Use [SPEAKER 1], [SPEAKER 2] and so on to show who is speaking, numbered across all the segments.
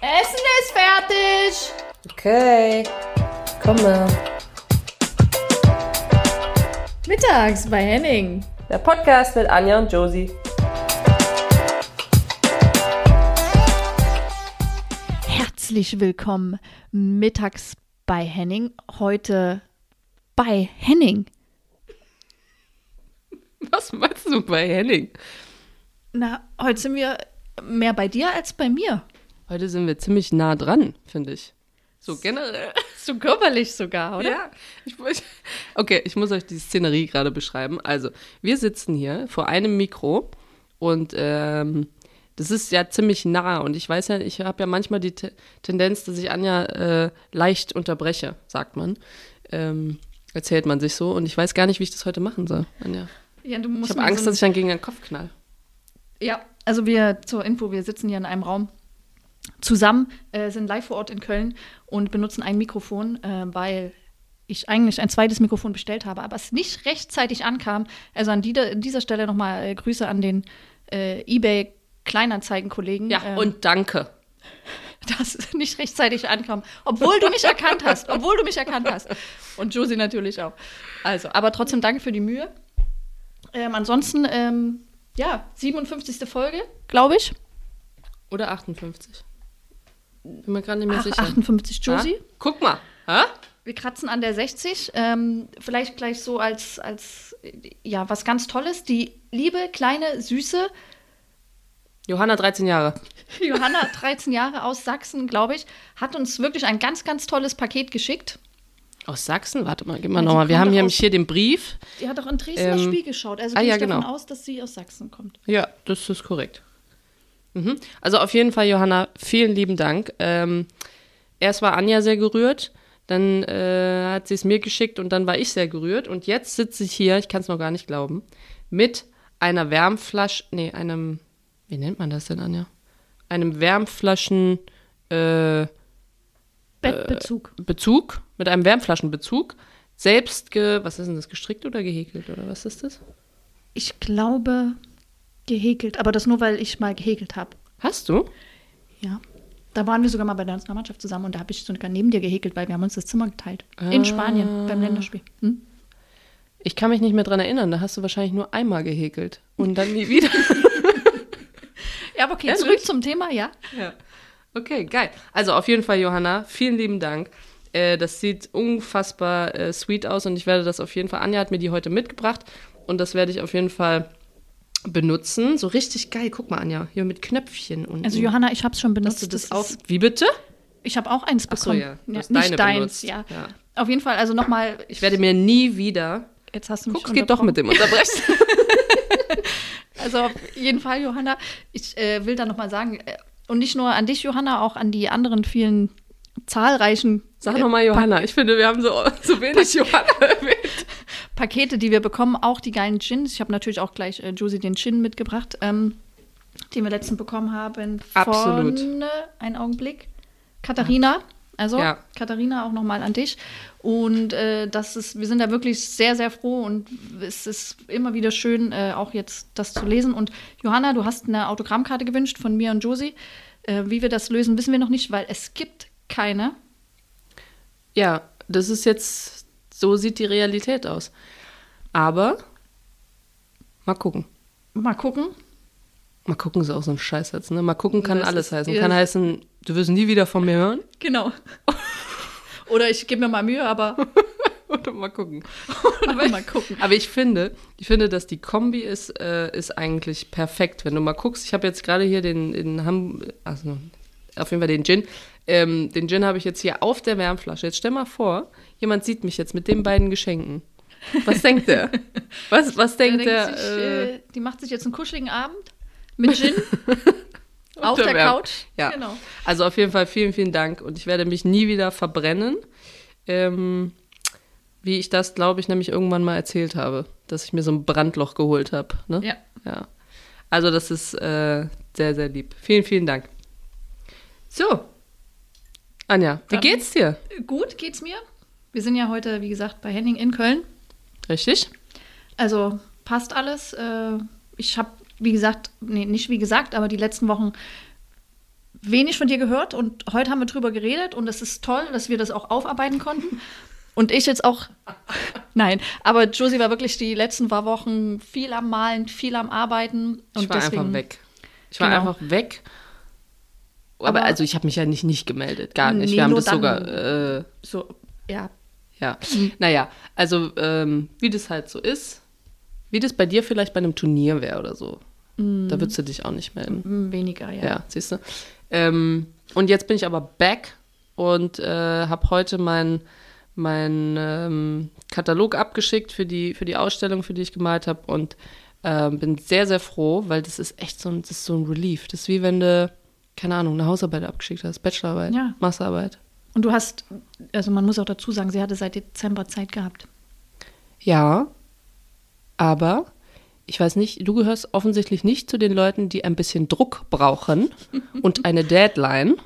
[SPEAKER 1] Essen ist fertig.
[SPEAKER 2] Okay, komme.
[SPEAKER 1] Mittags bei Henning.
[SPEAKER 2] Der Podcast mit Anja und Josie.
[SPEAKER 1] Herzlich willkommen mittags bei Henning. Heute bei Henning.
[SPEAKER 2] Was meinst du bei Henning?
[SPEAKER 1] Na, heute sind wir mehr bei dir als bei mir.
[SPEAKER 2] Heute sind wir ziemlich nah dran, finde ich. So generell.
[SPEAKER 1] So körperlich sogar, oder?
[SPEAKER 2] Ja. Ich, muss- okay, ich muss euch die Szenerie gerade beschreiben. Also, wir sitzen hier vor einem Mikro und ähm, das ist ja ziemlich nah und ich weiß ja, ich habe ja manchmal die Te Tendenz, dass ich Anja äh, leicht unterbreche, sagt man. Ähm, erzählt man sich so und ich weiß gar nicht, wie ich das heute machen soll, Anja.
[SPEAKER 1] Ja, du
[SPEAKER 2] Ich
[SPEAKER 1] musst
[SPEAKER 2] habe
[SPEAKER 1] mir
[SPEAKER 2] Angst,
[SPEAKER 1] so
[SPEAKER 2] dass ich dann gegen den Kopf knall.
[SPEAKER 1] Ja, also wir zur Info, wir sitzen hier in einem Raum zusammen, äh, sind live vor Ort in Köln und benutzen ein Mikrofon, äh, weil ich eigentlich ein zweites Mikrofon bestellt habe, aber es nicht rechtzeitig ankam. Also an die, an dieser Stelle nochmal äh, Grüße an den äh, eBay Kleinanzeigen-Kollegen.
[SPEAKER 2] Ja,
[SPEAKER 1] ähm,
[SPEAKER 2] und danke.
[SPEAKER 1] dass es nicht rechtzeitig ankam, obwohl du mich erkannt hast, obwohl du mich erkannt hast. Und Josie natürlich auch. Also, aber trotzdem danke für die Mühe. Ähm, ansonsten, ähm, ja, 57. Folge, glaube ich.
[SPEAKER 2] Oder 58. Bin mir gerade nicht mehr
[SPEAKER 1] Ach,
[SPEAKER 2] sicher.
[SPEAKER 1] 58 Josie.
[SPEAKER 2] Ha? Guck mal. Ha?
[SPEAKER 1] Wir kratzen an der 60. Ähm, vielleicht gleich so als, als, ja, was ganz Tolles. Die liebe, kleine, süße
[SPEAKER 2] Johanna, 13 Jahre.
[SPEAKER 1] Johanna, 13 Jahre aus Sachsen, glaube ich, hat uns wirklich ein ganz, ganz tolles Paket geschickt.
[SPEAKER 2] Aus Sachsen? Warte mal, gib mal
[SPEAKER 1] Ja,
[SPEAKER 2] nochmal. Wir haben hier,
[SPEAKER 1] aus-
[SPEAKER 2] hier den Brief.
[SPEAKER 1] Die hat auch in Dresden das
[SPEAKER 2] Ähm,
[SPEAKER 1] Spiel geschaut. Also
[SPEAKER 2] ah,
[SPEAKER 1] gehe
[SPEAKER 2] ja,
[SPEAKER 1] ich davon
[SPEAKER 2] genau.
[SPEAKER 1] aus, dass sie aus Sachsen kommt.
[SPEAKER 2] Ja, das ist korrekt. Mhm. Also auf jeden Fall, Johanna, vielen lieben Dank. Ähm, erst war Anja sehr gerührt, dann äh, hat sie es mir geschickt und dann war ich sehr gerührt. Und jetzt sitze ich hier, ich kann es noch gar nicht glauben, mit einer Wärmflasche, nee, einem, wie nennt man das denn, Anja? Einem Wärmflaschen, äh,
[SPEAKER 1] Bettbezug.
[SPEAKER 2] Bezug, mit einem Wärmflaschenbezug, selbst ge, was ist denn das, gestrickt oder gehäkelt oder was ist das?
[SPEAKER 1] ich glaube, gehäkelt. Aber das nur, weil ich mal gehäkelt habe.
[SPEAKER 2] Hast du?
[SPEAKER 1] Ja. Da waren wir sogar mal bei der Nationalmannschaft zusammen und da habe ich sogar neben dir gehäkelt, weil wir haben uns das Zimmer geteilt.
[SPEAKER 2] Ah.
[SPEAKER 1] In Spanien beim Länderspiel. Hm?
[SPEAKER 2] Ich kann mich nicht mehr dran erinnern, da hast du wahrscheinlich nur einmal gehäkelt und dann nie wieder.
[SPEAKER 1] Ja, aber okay,
[SPEAKER 2] Ehrlich?
[SPEAKER 1] zurück zum Thema, ja.
[SPEAKER 2] ja. Okay, geil. Also auf jeden Fall, Johanna, vielen lieben Dank. Äh, das sieht unfassbar äh, sweet aus und ich werde das auf jeden Fall, Anja hat mir die heute mitgebracht und das werde ich auf jeden Fall benutzen. So richtig geil. Guck mal, Anja, hier mit Knöpfchen und
[SPEAKER 1] Also Johanna, ich habe es schon benutzt.
[SPEAKER 2] Hast du das
[SPEAKER 1] ist-
[SPEAKER 2] auf? Wie bitte?
[SPEAKER 1] Ich habe auch eins
[SPEAKER 2] Ach so,
[SPEAKER 1] bekommen.
[SPEAKER 2] ja.
[SPEAKER 1] Ja, nicht
[SPEAKER 2] deine
[SPEAKER 1] deins, ja.
[SPEAKER 2] Ja.
[SPEAKER 1] Auf jeden Fall, also nochmal,
[SPEAKER 2] Ich werde mir nie wieder.
[SPEAKER 1] jetzt hast du mich
[SPEAKER 2] Guck, es geht doch mit dem Unterbrechen.
[SPEAKER 1] Also auf jeden Fall, Johanna, ich äh, will da nochmal sagen, äh, und nicht nur an dich, Johanna, auch an die anderen vielen zahlreichen
[SPEAKER 2] Sag
[SPEAKER 1] äh,
[SPEAKER 2] nochmal, Johanna. Ich finde, wir haben so, so wenig Johanna erwähnt.
[SPEAKER 1] Pakete, die wir bekommen, auch die geilen Gins. Ich habe natürlich auch gleich äh, Josie den Gin mitgebracht, ähm, den wir letztens bekommen haben.
[SPEAKER 2] Absolut.
[SPEAKER 1] Von, äh, einen Augenblick. Katharina. Also,
[SPEAKER 2] Ja.
[SPEAKER 1] Katharina, auch nochmal an dich. Und äh, das ist, wir sind da wirklich sehr, sehr froh und es ist immer wieder schön, äh, auch jetzt das zu lesen. Und Johanna, du hast eine Autogrammkarte gewünscht von mir und Josie. Äh, wie wir das lösen, wissen wir noch nicht, weil es gibt keine.
[SPEAKER 2] Ja, das ist jetzt, so sieht die Realität aus. Aber mal gucken.
[SPEAKER 1] Mal gucken.
[SPEAKER 2] Mal gucken ist auch so ein Scheißsatz, ne? Mal gucken kann
[SPEAKER 1] Das
[SPEAKER 2] alles heißen. Kann heißen, du wirst nie wieder von mir hören.
[SPEAKER 1] Genau. Oder ich gebe mir mal Mühe, aber
[SPEAKER 2] Oder mal gucken.
[SPEAKER 1] mal gucken.
[SPEAKER 2] Aber ich finde, ich finde, dass die Kombi ist, äh, ist eigentlich perfekt. Wenn du mal guckst, ich habe jetzt gerade hier den in Ham, also auf jeden Fall den Gin. Ähm, den Gin habe ich jetzt hier auf der Wärmflasche. Jetzt stell mal vor, jemand sieht mich jetzt mit den beiden Geschenken. Was denkt der? Was, was denkt
[SPEAKER 1] sich,
[SPEAKER 2] äh,
[SPEAKER 1] äh, die macht sich jetzt einen kuscheligen Abend mit Gin auf
[SPEAKER 2] der
[SPEAKER 1] der. Couch.
[SPEAKER 2] Ja.
[SPEAKER 1] Genau.
[SPEAKER 2] Also auf jeden Fall vielen, vielen Dank. Und ich werde mich nie wieder verbrennen. Ähm, wie ich das, glaube ich, nämlich irgendwann mal erzählt habe, dass ich mir so ein Brandloch geholt habe. Ne?
[SPEAKER 1] Ja.
[SPEAKER 2] ja. Also das ist äh, sehr, sehr lieb. Vielen, vielen Dank. So. Anja, wie
[SPEAKER 1] Dann-
[SPEAKER 2] geht's dir?
[SPEAKER 1] Gut geht's mir. Wir sind ja heute, wie gesagt, bei Henning in Köln.
[SPEAKER 2] Richtig?
[SPEAKER 1] Also passt alles. Äh, ich habe, wie gesagt, nee, nicht wie gesagt, aber die letzten Wochen wenig von dir gehört und heute haben wir drüber geredet und es ist toll, dass wir das auch aufarbeiten konnten. Und ich jetzt auch, nein, aber Josie war wirklich die letzten paar Wochen viel am Malen, viel am Arbeiten. Und
[SPEAKER 2] ich war
[SPEAKER 1] deswegen,
[SPEAKER 2] einfach weg. Ich war
[SPEAKER 1] Genau.
[SPEAKER 2] einfach weg. Aber,
[SPEAKER 1] Aber-
[SPEAKER 2] also ich habe mich ja nicht nicht gemeldet, gar nicht.
[SPEAKER 1] Nee,
[SPEAKER 2] Wir haben das sogar, äh,
[SPEAKER 1] So, ja,
[SPEAKER 2] ja. Naja, also ähm, wie das halt so ist, wie das bei dir vielleicht bei einem Turnier wäre oder so. Da würdest du dich auch nicht melden.
[SPEAKER 1] mm, weniger, ja.
[SPEAKER 2] Ja, siehst du. Ähm, und jetzt bin ich aber back und äh, habe heute meinen mein, ähm, Katalog abgeschickt für die, für die Ausstellung, für die ich gemalt habe und ähm, bin sehr, sehr froh, weil das ist echt so ein, das ist so ein Relief. Das ist wie wenn du, keine Ahnung, eine Hausarbeit abgeschickt hast, Bachelorarbeit,
[SPEAKER 1] Ja.
[SPEAKER 2] Masterarbeit.
[SPEAKER 1] Und du hast, also man muss auch dazu sagen, sie hatte seit Dezember Zeit gehabt.
[SPEAKER 2] Ja, aber ich weiß nicht, du gehörst offensichtlich nicht zu den Leuten, die ein bisschen Druck brauchen und eine Deadline.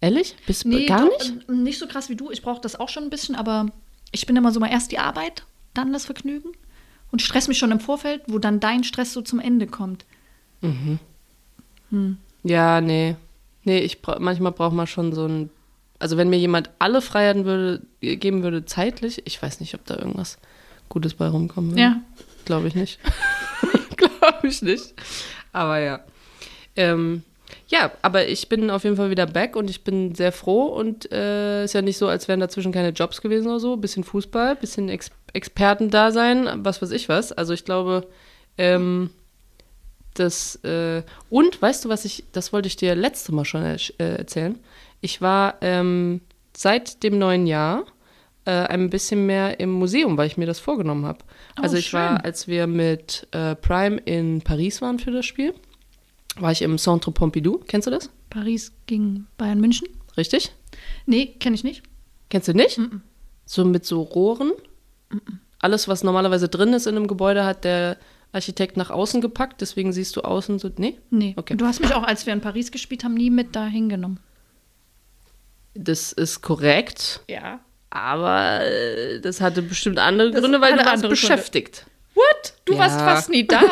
[SPEAKER 2] Ehrlich? Bist du gar
[SPEAKER 1] doch,
[SPEAKER 2] nicht?
[SPEAKER 1] äh, Nicht so krass wie du. Ich brauche das auch schon ein bisschen, aber ich bin immer so mal erst die Arbeit, dann das Vergnügen und stress mich schon im Vorfeld, wo dann dein Stress so zum Ende kommt.
[SPEAKER 2] Ja, nee. Nee, ich bra manchmal braucht man schon so ein. Also wenn mir jemand alle Freiheiten würde, geben würde zeitlich, ich weiß nicht, ob da irgendwas Gutes bei rumkommen würde.
[SPEAKER 1] Ja.
[SPEAKER 2] Glaube ich nicht. Glaube ich nicht. Aber ja. Ähm, ja, aber ich bin auf jeden Fall wieder back und ich bin sehr froh und äh, ist ja nicht so, als wären dazwischen keine Jobs gewesen oder so. Bisschen Fußball, bisschen Ex Experten da sein, was weiß ich was. Also ich glaube, ähm, das äh, und weißt du, was ich, das wollte ich dir letzte Mal schon ersch- äh, erzählen. Ich war ähm, seit dem neuen Jahr äh, ein bisschen mehr im Museum, weil ich mir das vorgenommen habe.
[SPEAKER 1] Oh,
[SPEAKER 2] also ich
[SPEAKER 1] schön.
[SPEAKER 2] war, als wir mit äh, Prime in Paris waren für das Spiel, war ich im Centre Pompidou. Kennst du das?
[SPEAKER 1] Paris gegen Bayern München?
[SPEAKER 2] Richtig?
[SPEAKER 1] Nee, kenne ich nicht.
[SPEAKER 2] Kennst du nicht? So mit so Rohren. Alles, was normalerweise drin ist in einem Gebäude, hat der Architekt nach außen gepackt. Deswegen siehst du außen so. Nee?
[SPEAKER 1] Nee.
[SPEAKER 2] Okay.
[SPEAKER 1] Du hast mich auch, als wir in Paris gespielt haben, nie mit da hingenommen.
[SPEAKER 2] Das ist korrekt.
[SPEAKER 1] Ja.
[SPEAKER 2] Aber äh, das hatte bestimmt andere
[SPEAKER 1] Das
[SPEAKER 2] Gründe, weil du warst
[SPEAKER 1] andere Gründe.
[SPEAKER 2] beschäftigt.
[SPEAKER 1] What? Du
[SPEAKER 2] Ja.
[SPEAKER 1] warst fast nie da.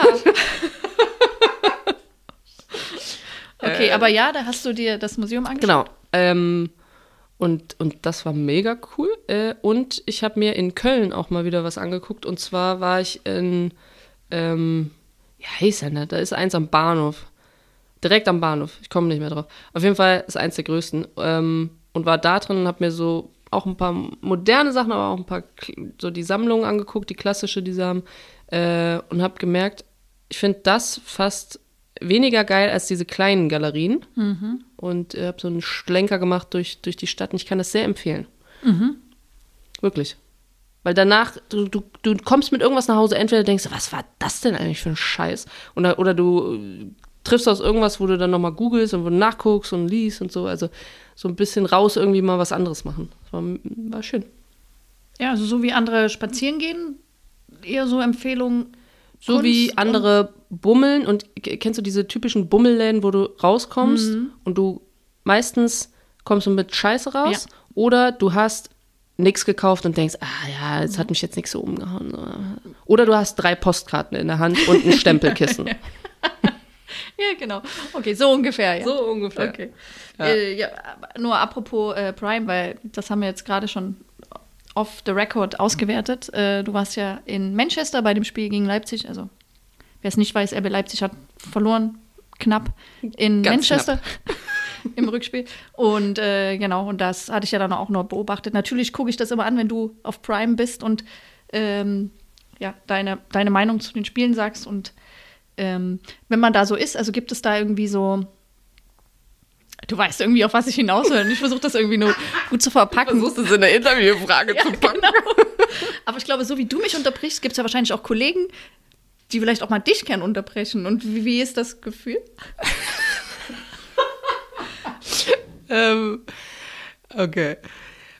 [SPEAKER 1] okay, aber ja, da hast du dir das Museum angeschaut.
[SPEAKER 2] Genau. Ähm, und, und das war mega cool. Äh, und ich habe mir in Köln auch mal wieder was angeguckt. Und zwar war ich in, ähm, ja, hieß er, ne? Da ist eins am Bahnhof. Direkt am Bahnhof. Ich komme nicht mehr drauf. Auf jeden Fall ist eins der größten. Ähm, und war da drin und habe mir so auch ein paar moderne Sachen, aber auch ein paar so die Sammlungen angeguckt, die klassische, die sie haben. Äh, und habe gemerkt, ich finde das fast weniger geil als diese kleinen Galerien. Und äh, habe so einen Schlenker gemacht durch, durch die Stadt und ich kann das sehr empfehlen. Wirklich. Weil danach, du, du, du kommst mit irgendwas nach Hause, entweder denkst du, was war das denn eigentlich für ein Scheiß? Oder, oder du äh, triffst aus irgendwas, wo du dann nochmal googelst und wo du nachguckst und liest und so. Also so ein bisschen raus irgendwie mal was anderes machen. Das war, war schön.
[SPEAKER 1] Ja, also so wie andere spazieren gehen, eher so Empfehlungen.
[SPEAKER 2] So
[SPEAKER 1] Kunst
[SPEAKER 2] wie andere bummeln und kennst du diese typischen Bummelläden, wo du rauskommst und du meistens kommst du mit Scheiße raus oder du hast nichts gekauft und denkst, ah ja, das hat mich jetzt nichts so umgehauen. Oder du hast drei Postkarten in der Hand und ein Stempelkissen.
[SPEAKER 1] Ja, genau. Okay, so ungefähr, ja.
[SPEAKER 2] so ungefähr.
[SPEAKER 1] Okay.
[SPEAKER 2] Ja.
[SPEAKER 1] Äh, ja, nur apropos äh, Prime, weil das haben wir jetzt gerade schon off the record ausgewertet. Äh, du warst ja in Manchester bei dem Spiel gegen Leipzig. Also, wer es nicht weiß, RB Leipzig hat verloren, knapp, in
[SPEAKER 2] Ganz
[SPEAKER 1] Manchester im Rückspiel. Und äh, genau, und das hatte ich ja dann auch noch beobachtet. Natürlich gucke ich das immer an, wenn du auf Prime bist und ähm, ja, deine, deine Meinung zu den Spielen sagst. Und ähm, wenn man da so ist, also gibt es da irgendwie so. Du weißt irgendwie, auf was ich hinaus will. Ich versuche das irgendwie nur gut zu verpacken.
[SPEAKER 2] Versuchst es in der Interviewfrage
[SPEAKER 1] Ja,
[SPEAKER 2] zu packen.
[SPEAKER 1] genau. Aber ich glaube, so wie du mich unterbrichst, gibt es ja wahrscheinlich auch Kollegen, die vielleicht auch mal dich gern unterbrechen. Und wie, wie ist das Gefühl?
[SPEAKER 2] Ähm, okay.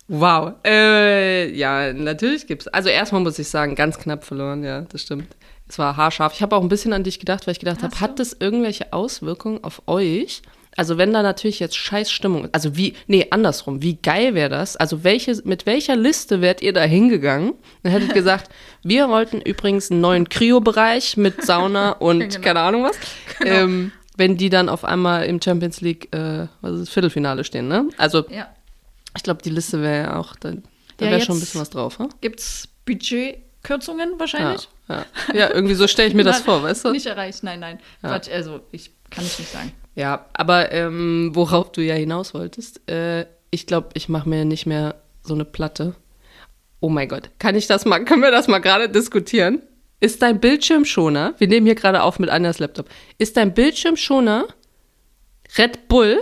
[SPEAKER 2] Wow. Äh, ja, natürlich gibt's. Also erstmal muss ich sagen, ganz knapp verloren, ja, das stimmt. Es war haarscharf. Ich habe auch ein bisschen an dich gedacht, weil ich gedacht habe,
[SPEAKER 1] so.
[SPEAKER 2] hat das irgendwelche Auswirkungen auf euch? Also wenn da natürlich jetzt scheiß Stimmung ist, also wie, nee, andersrum, wie geil wäre das? Also welche, mit welcher Liste wärt ihr da hingegangen? Dann hättet gesagt, wir wollten übrigens einen neuen Kryo-Bereich mit Sauna und
[SPEAKER 1] Genau.
[SPEAKER 2] keine Ahnung was. Ähm, wenn die dann auf einmal im Champions League, äh, was ist Viertelfinale stehen, ne? Also
[SPEAKER 1] Ja.
[SPEAKER 2] ich glaube, die Liste wäre ja auch, da, da
[SPEAKER 1] Ja,
[SPEAKER 2] wäre schon ein bisschen was drauf, ne?
[SPEAKER 1] Gibt es Budgetkürzungen
[SPEAKER 2] Ja,
[SPEAKER 1] wahrscheinlich?
[SPEAKER 2] ja. ja, irgendwie so stelle ich mir das vor, weißt du?
[SPEAKER 1] Nicht erreicht, nein, nein.
[SPEAKER 2] Ja.
[SPEAKER 1] Quatsch, also ich kann ich nicht sagen.
[SPEAKER 2] Ja, aber ähm, worauf du ja hinaus wolltest, äh, ich glaube, ich mache mir nicht mehr so eine Platte. Oh mein Gott, kann ich das mal, können wir das mal gerade diskutieren? Ist dein Bildschirmschoner, wir nehmen hier gerade auf mit Anjas Laptop, ist dein Bildschirmschoner Red Bull?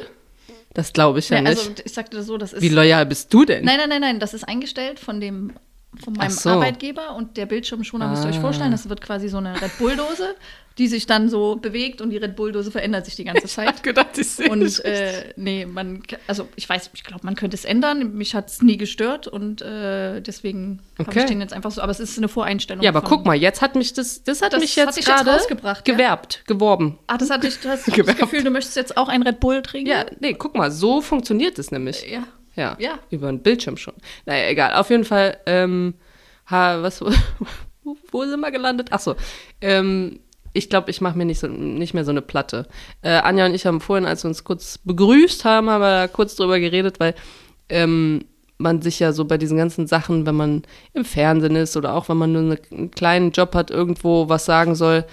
[SPEAKER 2] Das glaube ich ja,
[SPEAKER 1] Ja,
[SPEAKER 2] nicht.
[SPEAKER 1] also ich sagte das so, das ist.
[SPEAKER 2] Wie loyal bist du denn?
[SPEAKER 1] Nein, nein, nein, nein, das ist eingestellt von dem von meinem
[SPEAKER 2] Ach so.
[SPEAKER 1] Arbeitgeber und der Bildschirmschoner müsst ihr euch
[SPEAKER 2] Ah.
[SPEAKER 1] vorstellen, das wird quasi so eine Red Bull-Dose, die sich dann so bewegt und die Red Bull-Dose verändert sich die ganze
[SPEAKER 2] Ich
[SPEAKER 1] Zeit.
[SPEAKER 2] hab gedacht, ich sehe
[SPEAKER 1] Und äh, nee, man, also ich weiß, ich glaube, man könnte es ändern. Mich hat es nie gestört und äh, deswegen habe
[SPEAKER 2] Okay.
[SPEAKER 1] ich den jetzt einfach so. Aber es ist eine Voreinstellung.
[SPEAKER 2] Ja, aber
[SPEAKER 1] von-
[SPEAKER 2] guck mal, jetzt hat mich das, das hat
[SPEAKER 1] Das
[SPEAKER 2] mich
[SPEAKER 1] hat
[SPEAKER 2] jetzt
[SPEAKER 1] dich
[SPEAKER 2] gerade
[SPEAKER 1] rausgebracht, ja?
[SPEAKER 2] gewerbt, geworben.
[SPEAKER 1] Ah, das hatte ich, du hast das
[SPEAKER 2] Gewerbt.
[SPEAKER 1] Gefühl, du möchtest jetzt auch ein Red Bull trinken?
[SPEAKER 2] Ja, nee, guck mal, so funktioniert es nämlich.
[SPEAKER 1] Ja.
[SPEAKER 2] Ja.
[SPEAKER 1] Ja.
[SPEAKER 2] Über einen Bildschirm schon. Naja, egal. Auf jeden Fall, ähm, ha, was, wo, wo sind wir gelandet? Ach so. Ähm, ich glaube, ich mache mir nicht, so, nicht mehr so eine Platte. Äh, Anja und ich haben vorhin, als wir uns kurz begrüßt haben, haben wir da kurz drüber geredet, weil ähm, man sich ja so bei diesen ganzen Sachen, wenn man im Fernsehen ist oder auch wenn man nur eine, einen kleinen Job hat, irgendwo was sagen soll,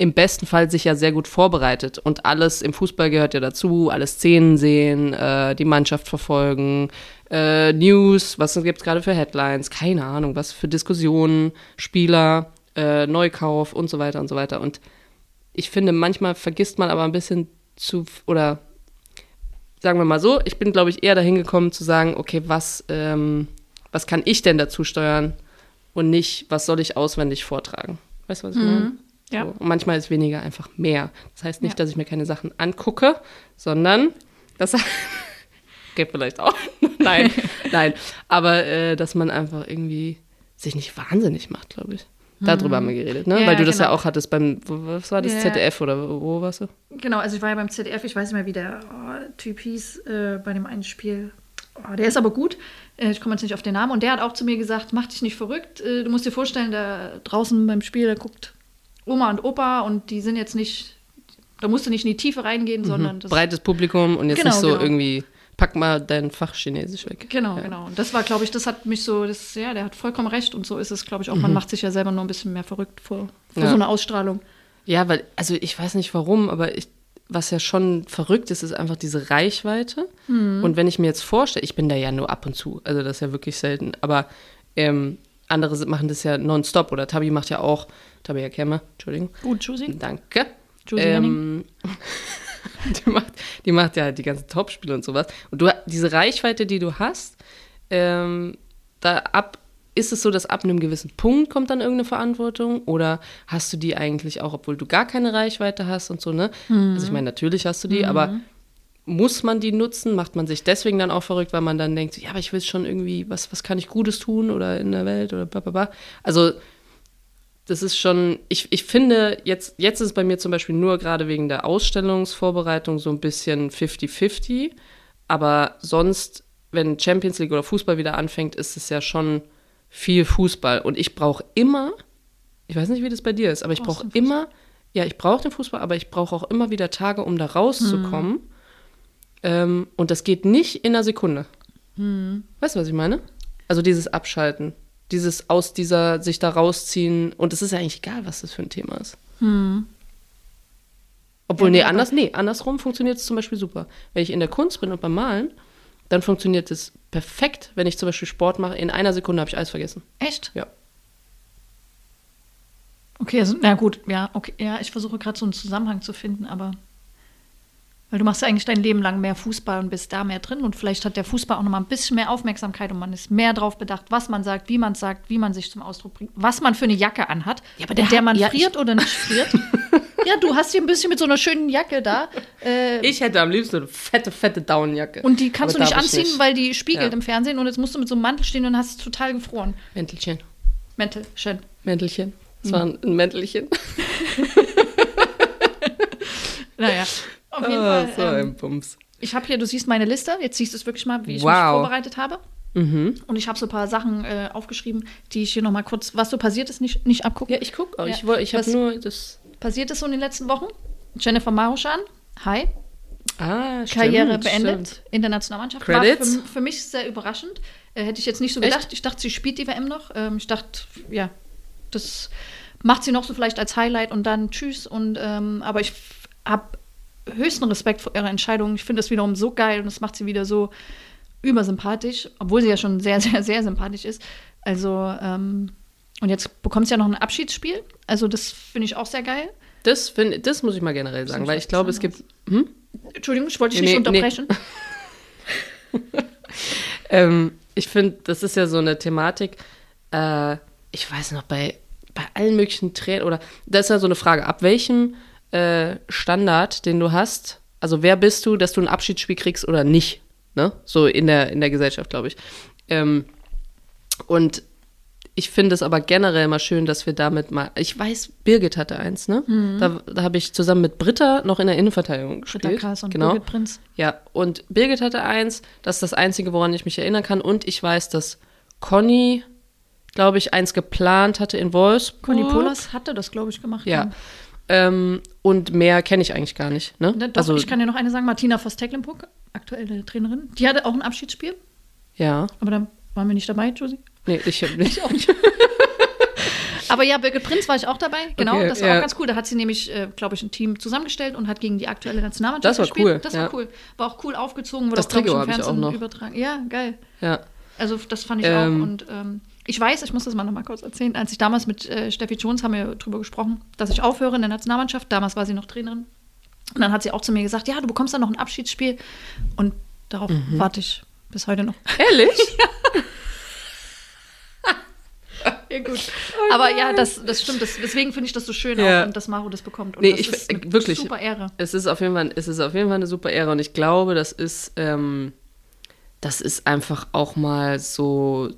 [SPEAKER 2] im besten Fall sich ja sehr gut vorbereitet. Und alles im Fußball gehört ja dazu, alle Szenen sehen, äh, die Mannschaft verfolgen, äh, News, was gibt es gerade für Headlines, keine Ahnung, was für Diskussionen, Spieler, äh, Neukauf und so weiter und so weiter. Und ich finde, manchmal vergisst man aber ein bisschen zu, oder sagen wir mal so, ich bin, glaube ich, eher dahin gekommen zu sagen, okay, was, ähm, was kann ich denn dazu steuern und nicht, was soll ich auswendig vortragen? Weißt du, was ich meine?
[SPEAKER 1] Ja.
[SPEAKER 2] So. Und manchmal ist weniger einfach mehr. Das heißt nicht,
[SPEAKER 1] Ja.
[SPEAKER 2] dass ich mir keine Sachen angucke, sondern das geht vielleicht auch. nein, nein. Aber äh, dass man einfach irgendwie sich nicht wahnsinnig macht, glaube ich. Darüber haben wir geredet, ne?
[SPEAKER 1] Ja,
[SPEAKER 2] Weil du das ja
[SPEAKER 1] genau.
[SPEAKER 2] auch hattest beim, was war das,
[SPEAKER 1] Ja.
[SPEAKER 2] ZDF oder wo, wo warst du?
[SPEAKER 1] Genau, also ich war ja beim ZDF, ich weiß nicht mehr, wie der oh, Typ hieß äh, bei dem einen Spiel. Oh, der ist aber gut. Äh, ich komme jetzt nicht auf den Namen. Und der hat auch zu mir gesagt, mach dich nicht verrückt. Äh, du musst dir vorstellen, da draußen beim Spiel, da guckt Oma und Opa und die sind jetzt nicht, da musst du nicht in die Tiefe reingehen, sondern das.
[SPEAKER 2] Breites Publikum und jetzt
[SPEAKER 1] Genau,
[SPEAKER 2] nicht so
[SPEAKER 1] genau.
[SPEAKER 2] irgendwie, pack mal dein Fach Chinesisch weg.
[SPEAKER 1] Genau,
[SPEAKER 2] Ja.
[SPEAKER 1] genau. Und das war, glaube ich, das hat mich so, das, ja, der hat vollkommen recht. Und so ist es, glaube ich, auch. Man macht sich ja selber nur ein bisschen mehr verrückt vor, vor
[SPEAKER 2] Mhm. Ja.
[SPEAKER 1] so einer Ausstrahlung.
[SPEAKER 2] Ja, weil, also ich weiß nicht warum, aber ich, was ja schon verrückt ist, ist einfach diese Reichweite.
[SPEAKER 1] Mhm.
[SPEAKER 2] Und wenn ich mir jetzt vorstelle, ich bin da ja nur ab und zu, also das ist ja wirklich selten, aber ähm, andere machen das ja nonstop oder Tabi macht ja auch, Tabi Kemme, Entschuldigung,
[SPEAKER 1] Gut, Josie.
[SPEAKER 2] danke.
[SPEAKER 1] Josie
[SPEAKER 2] Ähm, die, macht, die macht ja die ganzen Topspiele und sowas. Und du, diese Reichweite, die du hast, ähm, da ab, ist es so, dass ab einem gewissen Punkt kommt dann irgendeine Verantwortung? Oder hast du die eigentlich auch, obwohl du gar keine Reichweite hast und so, ne? Also ich meine, natürlich hast du die, aber muss man die nutzen? Macht man sich deswegen dann auch verrückt, weil man dann denkt, ja, aber ich will schon irgendwie, was, was kann ich Gutes tun oder in der Welt oder bla bla bla. Also das ist schon, ich, ich finde, jetzt, jetzt ist es bei mir zum Beispiel nur gerade wegen der Ausstellungsvorbereitung so ein bisschen 50-50. Aber sonst, wenn Champions League oder Fußball wieder anfängt, ist es ja schon viel Fußball. Und ich brauche immer, ich weiß nicht, wie das bei dir ist, aber ich brauche immer, ja, ich brauche den Fußball, aber ich brauche auch immer wieder Tage, um da rauszukommen. Ähm, und das geht nicht in einer Sekunde. Weißt du, was ich meine? Also dieses Abschalten, dieses aus dieser, sich da rausziehen. Und es ist ja eigentlich egal, was das für ein Thema ist. Obwohl,
[SPEAKER 1] Ja,
[SPEAKER 2] nee,
[SPEAKER 1] aber-
[SPEAKER 2] anders, nee, andersrum funktioniert es zum Beispiel super. Wenn ich in der Kunst bin und beim Malen, dann funktioniert es perfekt, wenn ich zum Beispiel Sport mache. In einer Sekunde habe ich alles vergessen.
[SPEAKER 1] Echt?
[SPEAKER 2] Ja.
[SPEAKER 1] Okay, also, na gut, ja, okay, ja, ich versuche gerade so einen Zusammenhang zu finden, aber weil du machst ja eigentlich dein Leben lang mehr Fußball und bist da mehr drin und vielleicht hat der Fußball auch noch mal ein bisschen mehr Aufmerksamkeit und man ist mehr darauf bedacht, was man sagt, wie man es sagt, wie man sich zum Ausdruck bringt, was man für eine Jacke anhat,
[SPEAKER 2] Ja, aber
[SPEAKER 1] in
[SPEAKER 2] der
[SPEAKER 1] der man
[SPEAKER 2] ja,
[SPEAKER 1] friert oder nicht friert. ja, du hast hier ein bisschen mit so einer schönen Jacke da äh,
[SPEAKER 2] Ich hätte am liebsten eine fette, fette Downjacke.
[SPEAKER 1] und die kannst
[SPEAKER 2] Aber
[SPEAKER 1] du nicht anziehen, weil die spiegelt
[SPEAKER 2] Ja.
[SPEAKER 1] im Fernsehen und jetzt musst du mit so einem Mantel stehen und hast es total gefroren.
[SPEAKER 2] Mäntelchen.
[SPEAKER 1] Mäntel, schön.
[SPEAKER 2] Mäntelchen. Das
[SPEAKER 1] Hm.
[SPEAKER 2] war ein Mäntelchen.
[SPEAKER 1] Naja, auf jeden
[SPEAKER 2] Ah,
[SPEAKER 1] Fall.
[SPEAKER 2] so
[SPEAKER 1] ähm,
[SPEAKER 2] ein Bums.
[SPEAKER 1] Ich habe hier, du siehst meine Liste, jetzt siehst du es wirklich mal, wie ich mich
[SPEAKER 2] Wow.
[SPEAKER 1] vorbereitet habe.
[SPEAKER 2] Mhm.
[SPEAKER 1] Und ich habe so ein paar Sachen äh, aufgeschrieben, die ich hier nochmal kurz, was so passiert ist, nicht, nicht abgucken.
[SPEAKER 2] Ja, ich gucke auch.
[SPEAKER 1] Ja.
[SPEAKER 2] Ich, ich habe nur das.
[SPEAKER 1] Passiert ist so in den letzten Wochen? Jennifer Maruschan, Hi.
[SPEAKER 2] Ah, stimmt,
[SPEAKER 1] Karriere beendet
[SPEAKER 2] stimmt.
[SPEAKER 1] in der Nationalmannschaft.
[SPEAKER 2] Credits.
[SPEAKER 1] War für, für mich sehr überraschend. Äh, hätte ich jetzt nicht so
[SPEAKER 2] Echt?
[SPEAKER 1] gedacht. Ich dachte, sie spielt die WM noch. Ähm, ich dachte, ja, das macht sie noch so vielleicht als Highlight und dann tschüss. Und, ähm, aber ich habe höchsten Respekt vor ihrer Entscheidung. Ich finde das wiederum so geil und das macht sie wieder so übersympathisch, obwohl sie ja schon sehr, sehr, sehr sympathisch ist. Also, ähm, und jetzt bekommt sie ja noch ein Abschiedsspiel. Also, das finde ich auch sehr geil.
[SPEAKER 2] Das, find, das muss ich mal generell sagen, weil ich glaube, es gibt. Hm?
[SPEAKER 1] Entschuldigung, ich wollte dich
[SPEAKER 2] Nee,
[SPEAKER 1] nicht
[SPEAKER 2] nee.
[SPEAKER 1] unterbrechen.
[SPEAKER 2] Ähm, ich finde, das ist ja so eine Thematik. Äh, ich weiß noch, bei, bei allen möglichen Trainern, oder das ist ja so eine Frage, ab welchem äh, Standard, den du hast, also wer bist du, dass du ein Abschiedsspiel kriegst oder nicht? Ne? So in der, in der Gesellschaft, glaube ich. Ähm, und ich finde es aber generell mal schön, dass wir damit mal. Ich weiß, Birgit hatte eins, ne? Da, da habe ich zusammen mit Britta noch in der Innenverteidigung gespielt.
[SPEAKER 1] Britta Kaas und
[SPEAKER 2] genau.
[SPEAKER 1] Birgit Prinz.
[SPEAKER 2] Ja, und Birgit hatte eins, das ist das Einzige, woran ich mich erinnern kann. Und ich weiß, dass Conny, glaube ich, eins geplant hatte in Wolfsburg.
[SPEAKER 1] Conny Polas hatte das, glaube ich, gemacht.
[SPEAKER 2] Ja. Ähm, und mehr kenne ich eigentlich gar nicht. Ne?
[SPEAKER 1] Ne, Doch,
[SPEAKER 2] also,
[SPEAKER 1] ich kann dir noch eine sagen. Martina Voss-Tecklenburg, aktuelle Trainerin, die hatte auch ein Abschiedsspiel,
[SPEAKER 2] ja.
[SPEAKER 1] aber da waren wir nicht dabei, Josie.
[SPEAKER 2] Nee, ich habe nicht.
[SPEAKER 1] Aber ja, Birgit Prinz war ich auch dabei. Genau,
[SPEAKER 2] Okay,
[SPEAKER 1] das war
[SPEAKER 2] ja.
[SPEAKER 1] auch ganz cool. Da hat sie nämlich, äh, glaube ich, ein Team zusammengestellt und hat gegen die aktuelle Nationalmannschaft
[SPEAKER 2] Das war
[SPEAKER 1] gespielt.
[SPEAKER 2] cool,
[SPEAKER 1] Das
[SPEAKER 2] ja.
[SPEAKER 1] war cool. War auch cool aufgezogen, wurde
[SPEAKER 2] Das
[SPEAKER 1] auch, glaub
[SPEAKER 2] Trikot
[SPEAKER 1] im
[SPEAKER 2] hab ich auch
[SPEAKER 1] Fernsehen
[SPEAKER 2] noch.
[SPEAKER 1] übertragen. Ja, geil.
[SPEAKER 2] Ja.
[SPEAKER 1] Also das fand ich
[SPEAKER 2] Ähm.
[SPEAKER 1] auch. Und ähm, ich weiß, ich muss das mal noch mal kurz erzählen. Als ich damals mit äh, Steffi Jones haben wir darüber gesprochen, dass ich aufhöre in der Nationalmannschaft. Damals war sie noch Trainerin. Und dann hat sie auch zu mir gesagt, ja, du bekommst dann noch ein Abschiedsspiel. Und darauf
[SPEAKER 2] Mhm.
[SPEAKER 1] warte ich bis heute noch.
[SPEAKER 2] Ehrlich?
[SPEAKER 1] Ja, gut. Aber ja, das, das stimmt. Das, deswegen finde ich das so schön
[SPEAKER 2] Ja.
[SPEAKER 1] auch, dass Maro das bekommt. Und
[SPEAKER 2] Nee,
[SPEAKER 1] das
[SPEAKER 2] ich-
[SPEAKER 1] ist eine
[SPEAKER 2] wirklich.
[SPEAKER 1] super Ehre.
[SPEAKER 2] Es ist auf jeden Fall, es ist auf jeden Fall eine super Ehre und ich glaube, das ist, ähm, das ist einfach auch mal so,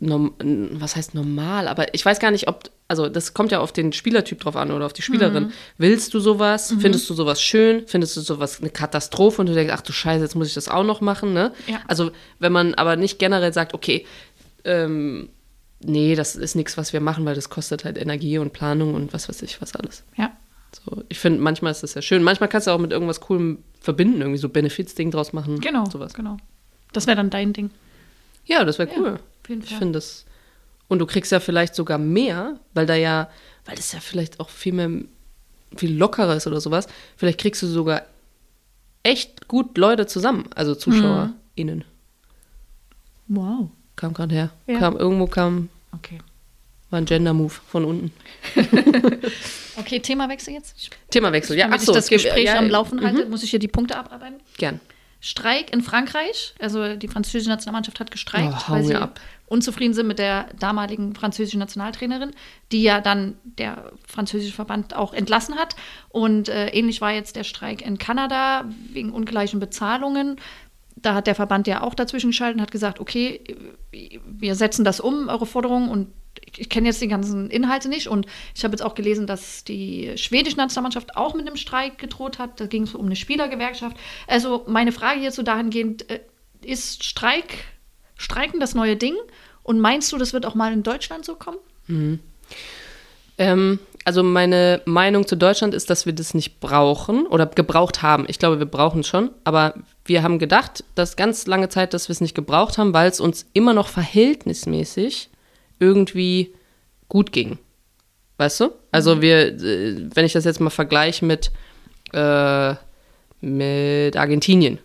[SPEAKER 2] was heißt normal, aber ich weiß gar nicht, ob, also das kommt ja auf den Spielertyp drauf an oder auf die Spielerin.
[SPEAKER 1] Mhm.
[SPEAKER 2] Willst du sowas? Findest du sowas schön? Findest du sowas eine Katastrophe und du denkst, ach du Scheiße, jetzt muss ich das auch noch machen, ne?
[SPEAKER 1] Ja.
[SPEAKER 2] Also wenn man aber nicht generell sagt, okay, ähm, nee, das ist nichts, was wir machen, weil das kostet halt Energie und Planung und was weiß ich, was alles.
[SPEAKER 1] Ja.
[SPEAKER 2] So, ich finde, manchmal ist das ja schön. Manchmal kannst du auch mit irgendwas Coolem verbinden, irgendwie so Benefits-Ding draus machen.
[SPEAKER 1] Genau.
[SPEAKER 2] Sowas.
[SPEAKER 1] genau. Das wäre dann dein Ding.
[SPEAKER 2] Ja, das wäre
[SPEAKER 1] Ja,
[SPEAKER 2] cool.
[SPEAKER 1] auf jeden
[SPEAKER 2] Ich
[SPEAKER 1] Fall.
[SPEAKER 2] finde das. Und du kriegst ja vielleicht sogar mehr, weil da ja, weil das ja vielleicht auch viel mehr, viel lockerer ist oder sowas. Vielleicht kriegst du sogar echt gut Leute zusammen, also ZuschauerInnen.
[SPEAKER 1] Wow.
[SPEAKER 2] Kam gerade her.
[SPEAKER 1] Ja.
[SPEAKER 2] Kam, irgendwo kam,
[SPEAKER 1] Okay.
[SPEAKER 2] war ein Gender-Move von unten.
[SPEAKER 1] Okay, Themawechsel jetzt. Ich,
[SPEAKER 2] Themawechsel, ja,
[SPEAKER 1] damit
[SPEAKER 2] ach so,
[SPEAKER 1] ich das Gespräch
[SPEAKER 2] ja,
[SPEAKER 1] am Laufen
[SPEAKER 2] mhm.
[SPEAKER 1] halte, muss ich hier die Punkte abarbeiten.
[SPEAKER 2] Gern.
[SPEAKER 1] Streik in Frankreich. Also die französische Nationalmannschaft hat gestreikt,
[SPEAKER 2] Oh,
[SPEAKER 1] weil sie
[SPEAKER 2] ab.
[SPEAKER 1] Unzufrieden sind mit der damaligen französischen Nationaltrainerin, die ja dann der französische Verband auch entlassen hat. Und äh, ähnlich war jetzt der Streik in Kanada wegen ungleichen Bezahlungen. Da hat der Verband ja auch dazwischen geschaltet und hat gesagt, okay, wir setzen das um, eure Forderungen und ich kenne jetzt die ganzen Inhalte nicht und ich habe jetzt auch gelesen, dass die schwedische Nationalmannschaft auch mit einem Streik gedroht hat. Da ging es um eine Spielergewerkschaft. Also meine Frage hierzu dahingehend, äh, ist Streik, Streiken das neue Ding? Und meinst du, das wird auch mal in Deutschland so kommen?
[SPEAKER 2] Ähm, also meine Meinung zu Deutschland ist, dass wir das nicht brauchen oder gebraucht haben. Ich glaube, wir brauchen es schon, aber wir haben gedacht, dass ganz lange Zeit, dass wir es nicht gebraucht haben, weil es uns immer noch verhältnismäßig irgendwie gut ging. Weißt du? Also wir, äh, wenn ich das jetzt mal vergleiche mit, äh, mit Argentinien,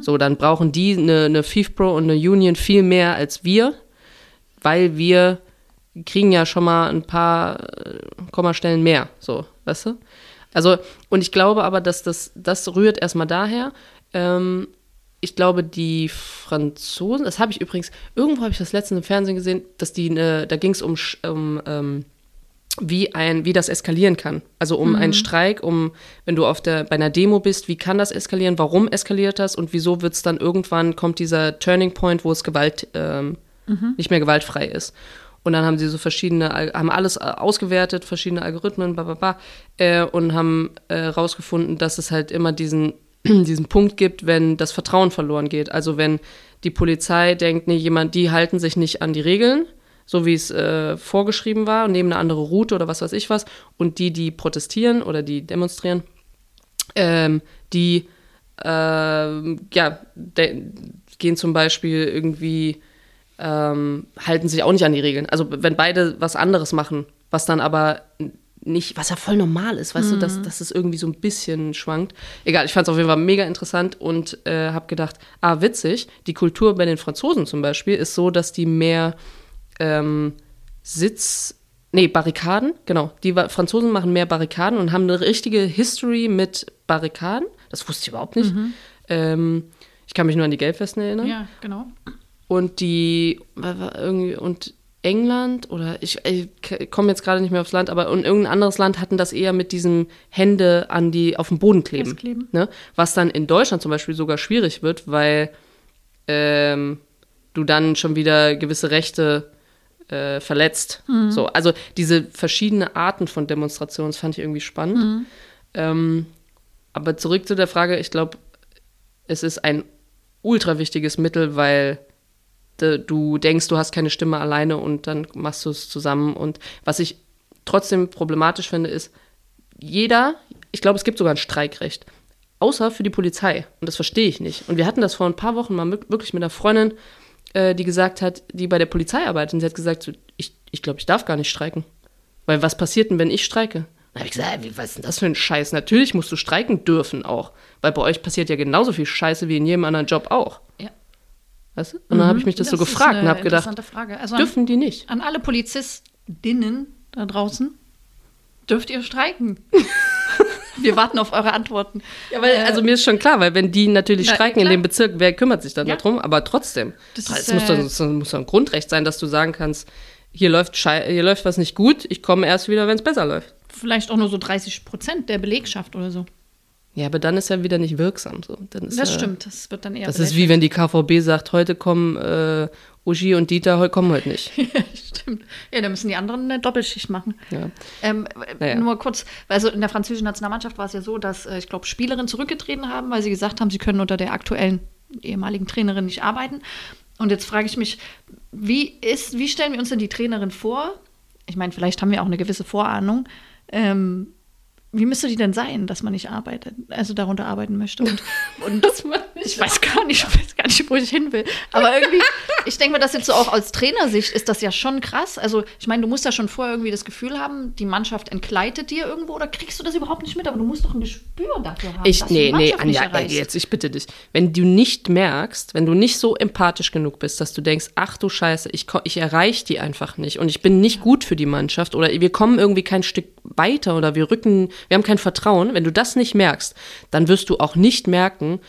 [SPEAKER 2] so dann brauchen die eine, eine FIFPro und eine Union viel mehr als wir, weil wir kriegen ja schon mal ein paar äh, Kommastellen mehr, so, weißt du? Also, und ich glaube aber, dass das, das rührt erstmal daher. Ähm, ich glaube, die Franzosen, das habe ich übrigens, irgendwo habe ich das letztens im Fernsehen gesehen, dass die, ne, da ging es um, um ähm, wie ein, wie das eskalieren kann. Also um einen Streik, um, wenn du auf der, bei einer Demo bist, wie kann das eskalieren, warum eskaliert das und wieso wird es dann irgendwann, kommt dieser Turning Point, wo es Gewalt, ähm, nicht mehr gewaltfrei ist. Und dann haben sie so verschiedene, haben alles äh, ausgewertet, verschiedene Algorithmen, bla bla bla, äh, und haben äh, rausgefunden, dass es halt immer diesen, diesen Punkt gibt, wenn das Vertrauen verloren geht. Also wenn die Polizei denkt, nee, jemand, die halten sich nicht an die Regeln, so wie es äh, vorgeschrieben war, und nehmen eine andere Route oder was weiß ich was, und die, die protestieren oder die demonstrieren, ähm, die ähm, ja, gehen zum Beispiel irgendwie, ähm, halten sich auch nicht an die Regeln. Also wenn beide was anderes machen, was dann aber nicht, was ja voll normal ist, weißt mhm. du, dass, mhm. dass es irgendwie so ein bisschen schwankt. Egal, ich fand es auf jeden Fall mega interessant und äh, habe gedacht, ah, witzig, die Kultur bei den Franzosen zum Beispiel ist so, dass die mehr ähm, Sitz, nee, Barrikaden, genau, die Franzosen machen mehr Barrikaden und haben eine richtige History mit Barrikaden. Das wusste ich überhaupt nicht. Mhm. Ähm, ich kann mich nur an die Gelbwesten erinnern.
[SPEAKER 1] Ja, genau.
[SPEAKER 2] Und die, irgendwie, und England oder ich, ich komme jetzt gerade nicht mehr aufs Land, aber in irgendein anderes Land hatten das eher mit diesem Hände an die auf dem Boden kleben. kleben. Ne? Was dann in Deutschland zum Beispiel sogar schwierig wird, weil ähm, du dann schon wieder gewisse Rechte äh, verletzt. Mhm. So, also diese verschiedenen Arten von Demonstrationen, das fand ich irgendwie spannend. Mhm. Ähm, aber zurück zu der Frage, ich glaube, es ist ein ultra wichtiges Mittel, weil du denkst, du hast keine Stimme alleine und dann machst du es zusammen. Und was ich trotzdem problematisch finde, ist, jeder, ich glaube, es gibt sogar ein Streikrecht, außer für die Polizei. Und das verstehe ich nicht. Und wir hatten das vor ein paar Wochen mal wirklich mit einer Freundin, äh, die gesagt hat, die bei der Polizei arbeitet. Und sie hat gesagt, so, ich, ich glaube, ich darf gar nicht streiken. Weil was passiert denn, wenn ich streike? Dann habe ich gesagt, was ist denn das für ein Scheiß? Natürlich musst du streiken dürfen auch. Weil bei euch passiert ja genauso viel Scheiße wie in jedem anderen Job auch.
[SPEAKER 1] Ja.
[SPEAKER 2] Weißt du? Und dann habe ich mich das, das so gefragt und habe gedacht,
[SPEAKER 1] also
[SPEAKER 2] dürfen die nicht?
[SPEAKER 1] An alle Polizistinnen da draußen, dürft ihr streiken? Wir warten auf eure Antworten.
[SPEAKER 2] Ja, weil, äh, also mir ist schon klar, weil wenn die natürlich na, streiken klar. in dem Bezirk, wer kümmert sich dann ja. darum? Aber trotzdem, das es ist, muss, doch, das muss doch ein Grundrecht sein, dass du sagen kannst, hier läuft, hier läuft was nicht gut, ich komme erst wieder, wenn es besser läuft.
[SPEAKER 1] Vielleicht auch nur so 30 Prozent der Belegschaft oder so.
[SPEAKER 2] Ja, aber dann ist er wieder nicht wirksam. So. das
[SPEAKER 1] ja,
[SPEAKER 2] stimmt,
[SPEAKER 1] das wird dann eher.
[SPEAKER 2] Das ist wie wenn die KVB sagt, heute kommen äh, Uschi und Dieter, kommen heute nicht.
[SPEAKER 1] ja, stimmt. Ja, da müssen die anderen eine Doppelschicht machen.
[SPEAKER 2] Ja.
[SPEAKER 1] Ähm, naja. Nur kurz, also in der französischen Nationalmannschaft war es ja so, dass, äh, ich glaube, Spielerinnen zurückgetreten haben, weil sie gesagt haben, sie können unter der aktuellen ehemaligen Trainerin nicht arbeiten. Und jetzt frage ich mich, wie, ist, wie stellen wir uns denn die Trainerin vor? Ich meine, vielleicht haben wir auch eine gewisse Vorahnung. Ähm, wie müsste die denn sein, dass man nicht arbeitet, also darunter arbeiten möchte? Und, und ich weiß gar nicht, ich weiß gar nicht, wo ich hin will. Aber irgendwie, ich denke mir, das jetzt so auch aus Trainersicht ist das ja schon krass. Also, ich meine, du musst ja schon vorher irgendwie das Gefühl haben, die Mannschaft entgleitet dir irgendwo oder kriegst du das überhaupt nicht mit? Aber du musst doch ein Gespür dafür haben.
[SPEAKER 2] Ich, nee, nee, Anja, ey, jetzt, ich bitte dich. Wenn du nicht merkst, wenn du nicht so empathisch genug bist, dass du denkst, ach du Scheiße, ich, ich erreiche die einfach nicht und ich bin nicht gut für die Mannschaft oder wir kommen irgendwie kein Stück weiter oder wir rücken wir haben kein Vertrauen. Wenn du das nicht merkst, dann wirst du auch nicht merken,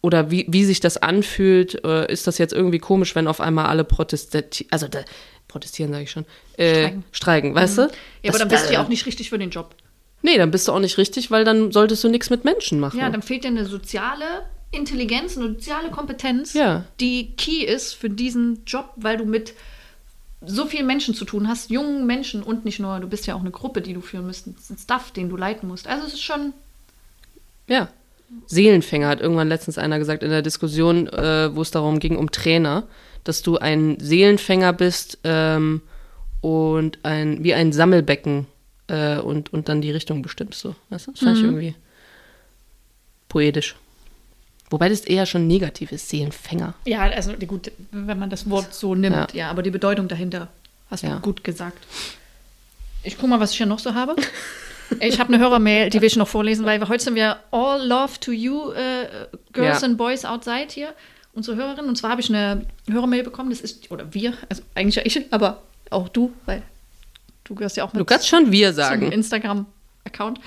[SPEAKER 2] oder wie, wie sich das anfühlt, äh, ist das jetzt irgendwie komisch, wenn auf einmal alle protestieren, also da, protestieren sage ich schon, äh, streiken. streiken, weißt mhm. du?
[SPEAKER 1] Ja, aber dann bist du ja auch nicht richtig für den Job.
[SPEAKER 2] Nee, dann bist du auch nicht richtig, weil dann solltest du nichts mit Menschen machen.
[SPEAKER 1] Ja, dann fehlt dir eine soziale Intelligenz, eine soziale Kompetenz,
[SPEAKER 2] ja.
[SPEAKER 1] die key ist für diesen Job, weil du mit so vielen Menschen zu tun hast, jungen Menschen und nicht nur, du bist ja auch eine Gruppe, die du führen musst, ein Staff, den du leiten musst. Also es ist schon.
[SPEAKER 2] Ja. Seelenfänger hat irgendwann letztens einer gesagt in der Diskussion, äh, wo es darum ging, um Trainer, dass du ein Seelenfänger bist ähm, und ein, wie ein Sammelbecken äh, und, und dann die Richtung bestimmst. So. Weißt du? Das fand mhm. ich irgendwie poetisch. Wobei das eher schon negativ ist, Seelenfänger.
[SPEAKER 1] Ja, also gut, wenn man das Wort so nimmt, ja, ja aber die Bedeutung dahinter hast ja. du gut gesagt. Ich gucke mal, was ich hier noch so habe. Ich habe eine Hörermail, die will ich noch vorlesen, weil wir, heute sind wir All Love to You, äh, Girls ja. and Boys Outside hier, unsere Hörerin. Und zwar habe ich eine Hörermail bekommen, das ist, oder wir, also eigentlich ja ich, aber auch du, weil du gehörst ja auch
[SPEAKER 2] mit. Du kannst schon wir sagen.
[SPEAKER 1] Instagram-Account.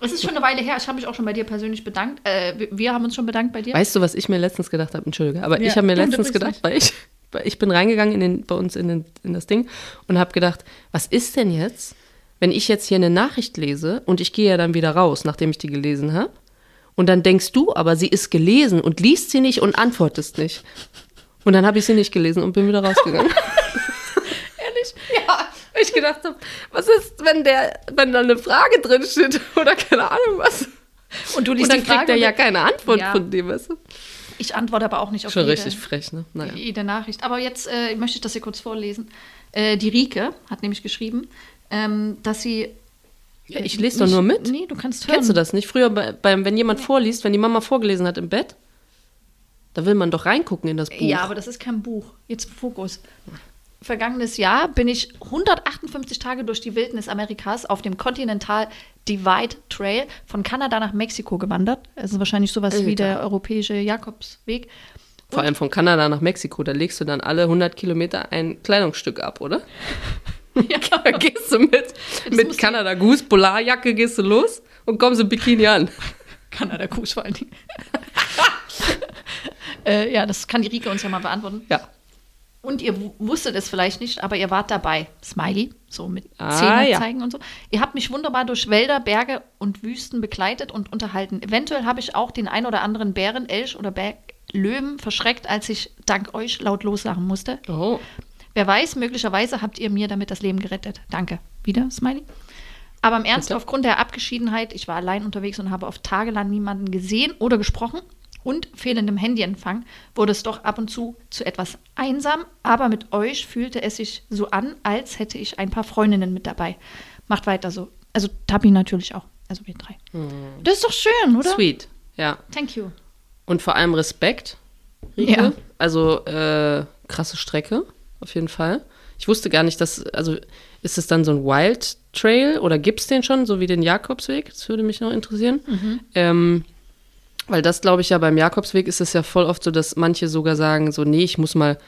[SPEAKER 1] Es ist schon eine Weile her. Ich habe mich auch schon bei dir persönlich bedankt. Äh, wir haben uns schon bedankt bei dir.
[SPEAKER 2] Weißt du, was ich mir letztens gedacht habe? Entschuldige, aber ja, ich habe mir letztens gedacht, weil ich, weil ich bin reingegangen in den, bei uns in, den, in das Ding und habe gedacht, was ist denn jetzt, wenn ich jetzt hier eine Nachricht lese und ich gehe ja dann wieder raus, nachdem ich die gelesen habe, und dann denkst du, aber sie ist gelesen und liest sie nicht und antwortest nicht. Und dann habe ich sie nicht gelesen und bin wieder rausgegangen.
[SPEAKER 1] Ehrlich?
[SPEAKER 2] Ja ich gedacht habe, was ist, wenn der, wenn da eine Frage drin steht oder keine Ahnung was.
[SPEAKER 1] Und du liest
[SPEAKER 2] und dann kriegt er ja keine Antwort ja. von dem, weißt du?
[SPEAKER 1] Ich antworte aber auch nicht auf
[SPEAKER 2] Schon jede, richtig frech, ne?
[SPEAKER 1] Naja. jede Nachricht. Aber jetzt äh, möchte ich das hier kurz vorlesen. Äh, die Rike hat nämlich geschrieben, ähm, dass sie
[SPEAKER 2] Ja, ich lese doch nur mit.
[SPEAKER 1] Nee, du kannst hören.
[SPEAKER 2] Kennst du das nicht? Früher, bei, beim, wenn jemand vorliest, wenn die Mama vorgelesen hat im Bett, da will man doch reingucken in das Buch.
[SPEAKER 1] Ja, aber das ist kein Buch. Jetzt Fokus. Vergangenes Jahr bin ich 158 Tage durch die Wildnis Amerikas auf dem Continental Divide Trail von Kanada nach Mexiko gewandert. Es ist wahrscheinlich sowas wie
[SPEAKER 2] Alter.
[SPEAKER 1] der europäische Jakobsweg.
[SPEAKER 2] Vor allem von Kanada nach Mexiko, da legst du dann alle 100 Kilometer ein Kleidungsstück ab, oder?
[SPEAKER 1] Ja,
[SPEAKER 2] Da gehst du mit, mit Kanada Goose, Polarjacke gehst du los und kommst im Bikini an.
[SPEAKER 1] Kanada Kuss vor allen Dingen. äh, ja, das kann die Rike uns ja mal beantworten.
[SPEAKER 2] Ja.
[SPEAKER 1] Und ihr wu- wusstet es vielleicht nicht, aber ihr wart dabei. Smiley, so mit
[SPEAKER 2] Ah,
[SPEAKER 1] Zähne
[SPEAKER 2] ja.
[SPEAKER 1] zeigen und so. Ihr habt mich wunderbar durch Wälder, Berge und Wüsten begleitet und unterhalten. Eventuell habe ich auch den ein oder anderen Bären, Elch oder Berglöwen verschreckt, als ich dank euch laut loslachen musste.
[SPEAKER 2] Oh.
[SPEAKER 1] Wer weiß, möglicherweise habt ihr mir damit das Leben gerettet. Danke. Wieder, Smiley. Aber im Ernst,
[SPEAKER 2] Bitte?
[SPEAKER 1] aufgrund der Abgeschiedenheit, ich war allein unterwegs und habe auf Tage lang niemanden gesehen oder gesprochen und fehlendem Handyempfang, wurde es doch ab und zu zu etwas einsam. Aber mit euch fühlte es sich so an, als hätte ich ein paar Freundinnen mit dabei. Macht weiter so. Also Tabi natürlich auch. Also wir drei. Das ist doch schön, oder?
[SPEAKER 2] Hm. Sweet, ja.
[SPEAKER 1] Thank you.
[SPEAKER 2] Und vor allem Respekt, Rike.
[SPEAKER 1] Ja.
[SPEAKER 2] Also äh, krasse Strecke, auf jeden Fall. Ich wusste gar nicht, dass, also ist es dann so ein Wild Trail oder gibt es den schon, so wie den Jakobsweg? Das würde mich noch interessieren. Ähm, weil das, glaube ich, ja beim Jakobsweg ist es ja voll oft so, dass manche sogar sagen, so, nee, ich muss mal,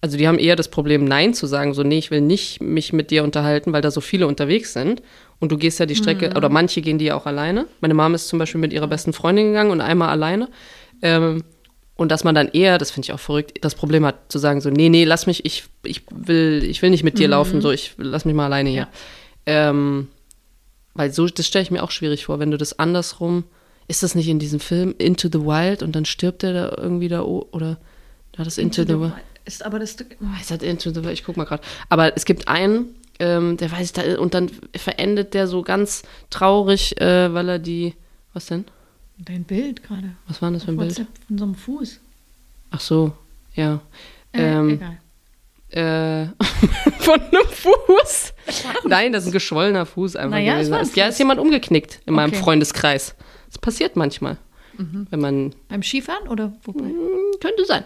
[SPEAKER 2] also die haben eher das Problem, Nein zu sagen, so, nee, ich will nicht mich mit dir unterhalten, weil da so viele unterwegs sind. Und du gehst ja die Strecke, oder manche gehen die ja auch alleine. Meine Mom ist zum Beispiel mit ihrer besten Freundin gegangen und einmal alleine. Ähm, und dass man dann eher, das finde ich auch verrückt, das Problem hat zu sagen, so, nee, nee, lass mich, ich, ich, will, ich will nicht mit dir laufen, so, ich lass mich mal alleine hier. Ähm, weil so, das stelle ich mir auch schwierig vor, wenn du das andersrum, ist das nicht in diesem Film Into the Wild und dann stirbt der da irgendwie da, oder war das Into, the Wild?
[SPEAKER 1] Ist aber das
[SPEAKER 2] Ist das Into the Wild? Ich guck mal gerade. Aber es gibt einen, ähm, der weiß ich da, und dann verendet der so ganz traurig, äh, weil er die, was denn?
[SPEAKER 1] dein Bild gerade.
[SPEAKER 2] Was war denn das für ein Bild?
[SPEAKER 1] Von so einem Fuß.
[SPEAKER 2] Ach so, ja.
[SPEAKER 1] Äh,
[SPEAKER 2] Ähm,
[SPEAKER 1] egal.
[SPEAKER 2] Äh, von einem Fuß. Nein, das ist ein geschwollener Fuß einfach
[SPEAKER 1] Naja, es
[SPEAKER 2] gewesen. Ist- Ja, ist jemand umgeknickt in meinem
[SPEAKER 1] Okay. Mhm.
[SPEAKER 2] Freundeskreis. Das passiert manchmal. Wenn man.
[SPEAKER 1] Beim Skifahren oder wobei?
[SPEAKER 2] Hm, könnte sein.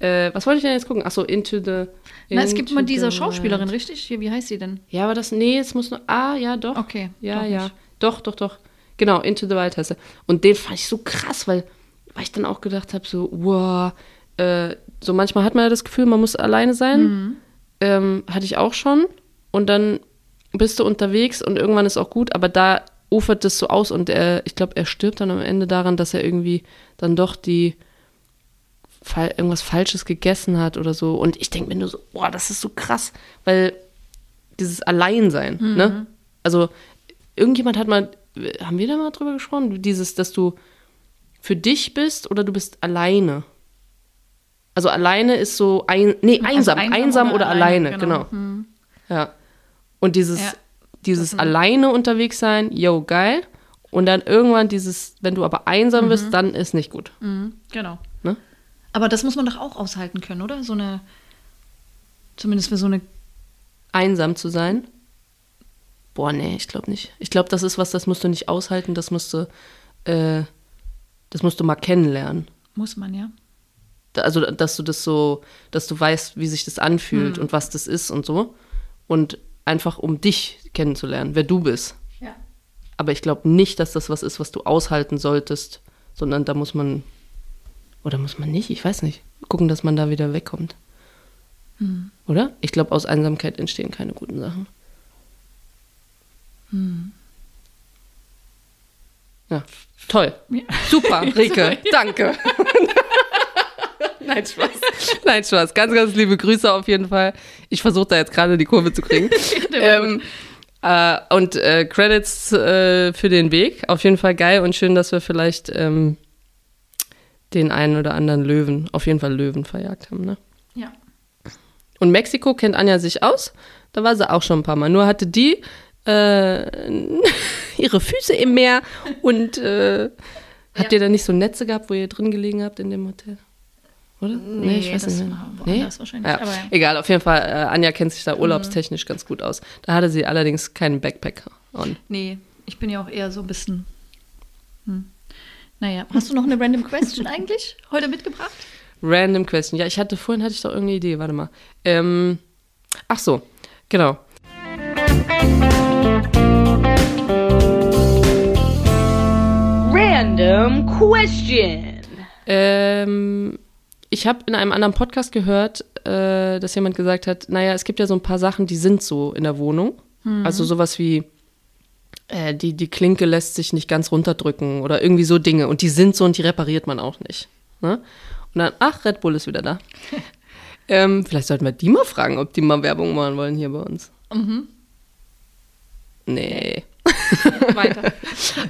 [SPEAKER 2] Äh, was wollte ich denn jetzt gucken? Achso, Into the.
[SPEAKER 1] Na, es gibt
[SPEAKER 2] Into
[SPEAKER 1] mal diese Schauspielerin, richtig? Hier, wie heißt sie denn?
[SPEAKER 2] Ja, aber das. Nee, es muss nur. Ah, ja, doch.
[SPEAKER 1] Okay,
[SPEAKER 2] Ja,
[SPEAKER 1] doch
[SPEAKER 2] ja.
[SPEAKER 1] nicht.
[SPEAKER 2] Doch, doch, doch. Genau, Into the Wild heißt er. Und den fand ich so krass, weil, weil ich dann auch gedacht habe, so, wow, äh, so manchmal hat man ja das Gefühl, man muss alleine sein.
[SPEAKER 1] Mhm.
[SPEAKER 2] Ähm, hatte ich auch schon. Und dann bist du unterwegs und irgendwann ist auch gut, aber da ufert es so aus und er, ich glaube, er stirbt dann am Ende daran, dass er irgendwie dann doch die irgendwas Falsches gegessen hat oder so. Und ich denke mir nur so, boah, das ist so krass, weil dieses Alleinsein, ne? Also, irgendjemand hat mal, haben wir da mal drüber gesprochen? Dieses, dass du für dich bist oder du bist alleine. Also alleine ist so ein, nee, einsam,
[SPEAKER 1] einsam
[SPEAKER 2] einsam,
[SPEAKER 1] oder
[SPEAKER 2] oder,
[SPEAKER 1] alleine,
[SPEAKER 2] alleine,
[SPEAKER 1] genau.
[SPEAKER 2] genau. Ja. Und dieses,
[SPEAKER 1] Ja.
[SPEAKER 2] Dieses
[SPEAKER 1] Das-
[SPEAKER 2] alleine unterwegs sein, yo, geil. Und dann irgendwann dieses, wenn du aber einsam bist, dann ist nicht gut.
[SPEAKER 1] Mhm, genau.
[SPEAKER 2] Ne?
[SPEAKER 1] Aber das muss man doch auch aushalten können, oder? So eine, zumindest für so eine,
[SPEAKER 2] Einsam zu sein. Boah, nee, ich glaube nicht. Ich glaube, das ist was, das musst du nicht aushalten, das musst du, äh, das musst du mal kennenlernen.
[SPEAKER 1] muss man ja.
[SPEAKER 2] Also, dass du das so, dass du weißt, wie sich das anfühlt und was das ist und so. Und einfach um dich kennenzulernen, wer du bist.
[SPEAKER 1] Ja.
[SPEAKER 2] Aber ich glaube nicht, dass das was ist, was du aushalten solltest, sondern da muss man, oder muss man nicht, ich weiß nicht, gucken, dass man da wieder wegkommt. Oder? Ich glaube, aus Einsamkeit entstehen keine guten Sachen. Ja, toll.
[SPEAKER 1] Ja.
[SPEAKER 2] Super, Rike, danke. Nein, Spaß. Nein, Spaß. Ganz, ganz liebe Grüße auf jeden Fall. Ich versuche da jetzt gerade die Kurve zu kriegen. ähm, äh, und äh, Credits äh, für den Weg. Auf jeden Fall geil und schön, dass wir vielleicht ähm, den einen oder anderen Löwen, auf jeden Fall Löwen verjagt haben. Ne?
[SPEAKER 1] Ja.
[SPEAKER 2] Und Mexiko kennt Anja sich aus. Da war sie auch schon ein paar Mal. Nur hatte die äh, ihre Füße im Meer und äh, habt
[SPEAKER 1] Ja.
[SPEAKER 2] ihr da nicht so Netze gehabt, wo ihr drin gelegen habt in dem Hotel? Oder?
[SPEAKER 1] Nee, das war woanders wahrscheinlich,
[SPEAKER 2] Ja.
[SPEAKER 1] aber ja.
[SPEAKER 2] Egal, auf jeden Fall, äh, Anja kennt sich da urlaubstechnisch ganz gut aus. Da hatte sie allerdings keinen Backpack on.
[SPEAKER 1] Nee, Ich bin ja auch eher so ein bisschen. Hm. Naja, hast du noch eine Random Question eigentlich heute mitgebracht?
[SPEAKER 2] Random Question. Ja, ich hatte vorhin hatte ich doch irgendeine Idee. Warte mal. Ähm, ach so, genau.
[SPEAKER 3] Random question.
[SPEAKER 2] Ähm, ich habe in einem anderen Podcast gehört, äh, dass jemand gesagt hat, naja, es gibt ja so ein paar Sachen, die sind so in der Wohnung. Also sowas wie, äh, die, die Klinke lässt sich nicht ganz runterdrücken oder irgendwie so Dinge. Und die sind so und die repariert man auch nicht. Ne? Und dann, ach, Red Bull ist wieder da. ähm, vielleicht sollten wir die mal fragen, ob die mal Werbung machen wollen hier bei uns. Nee.
[SPEAKER 1] Weiter.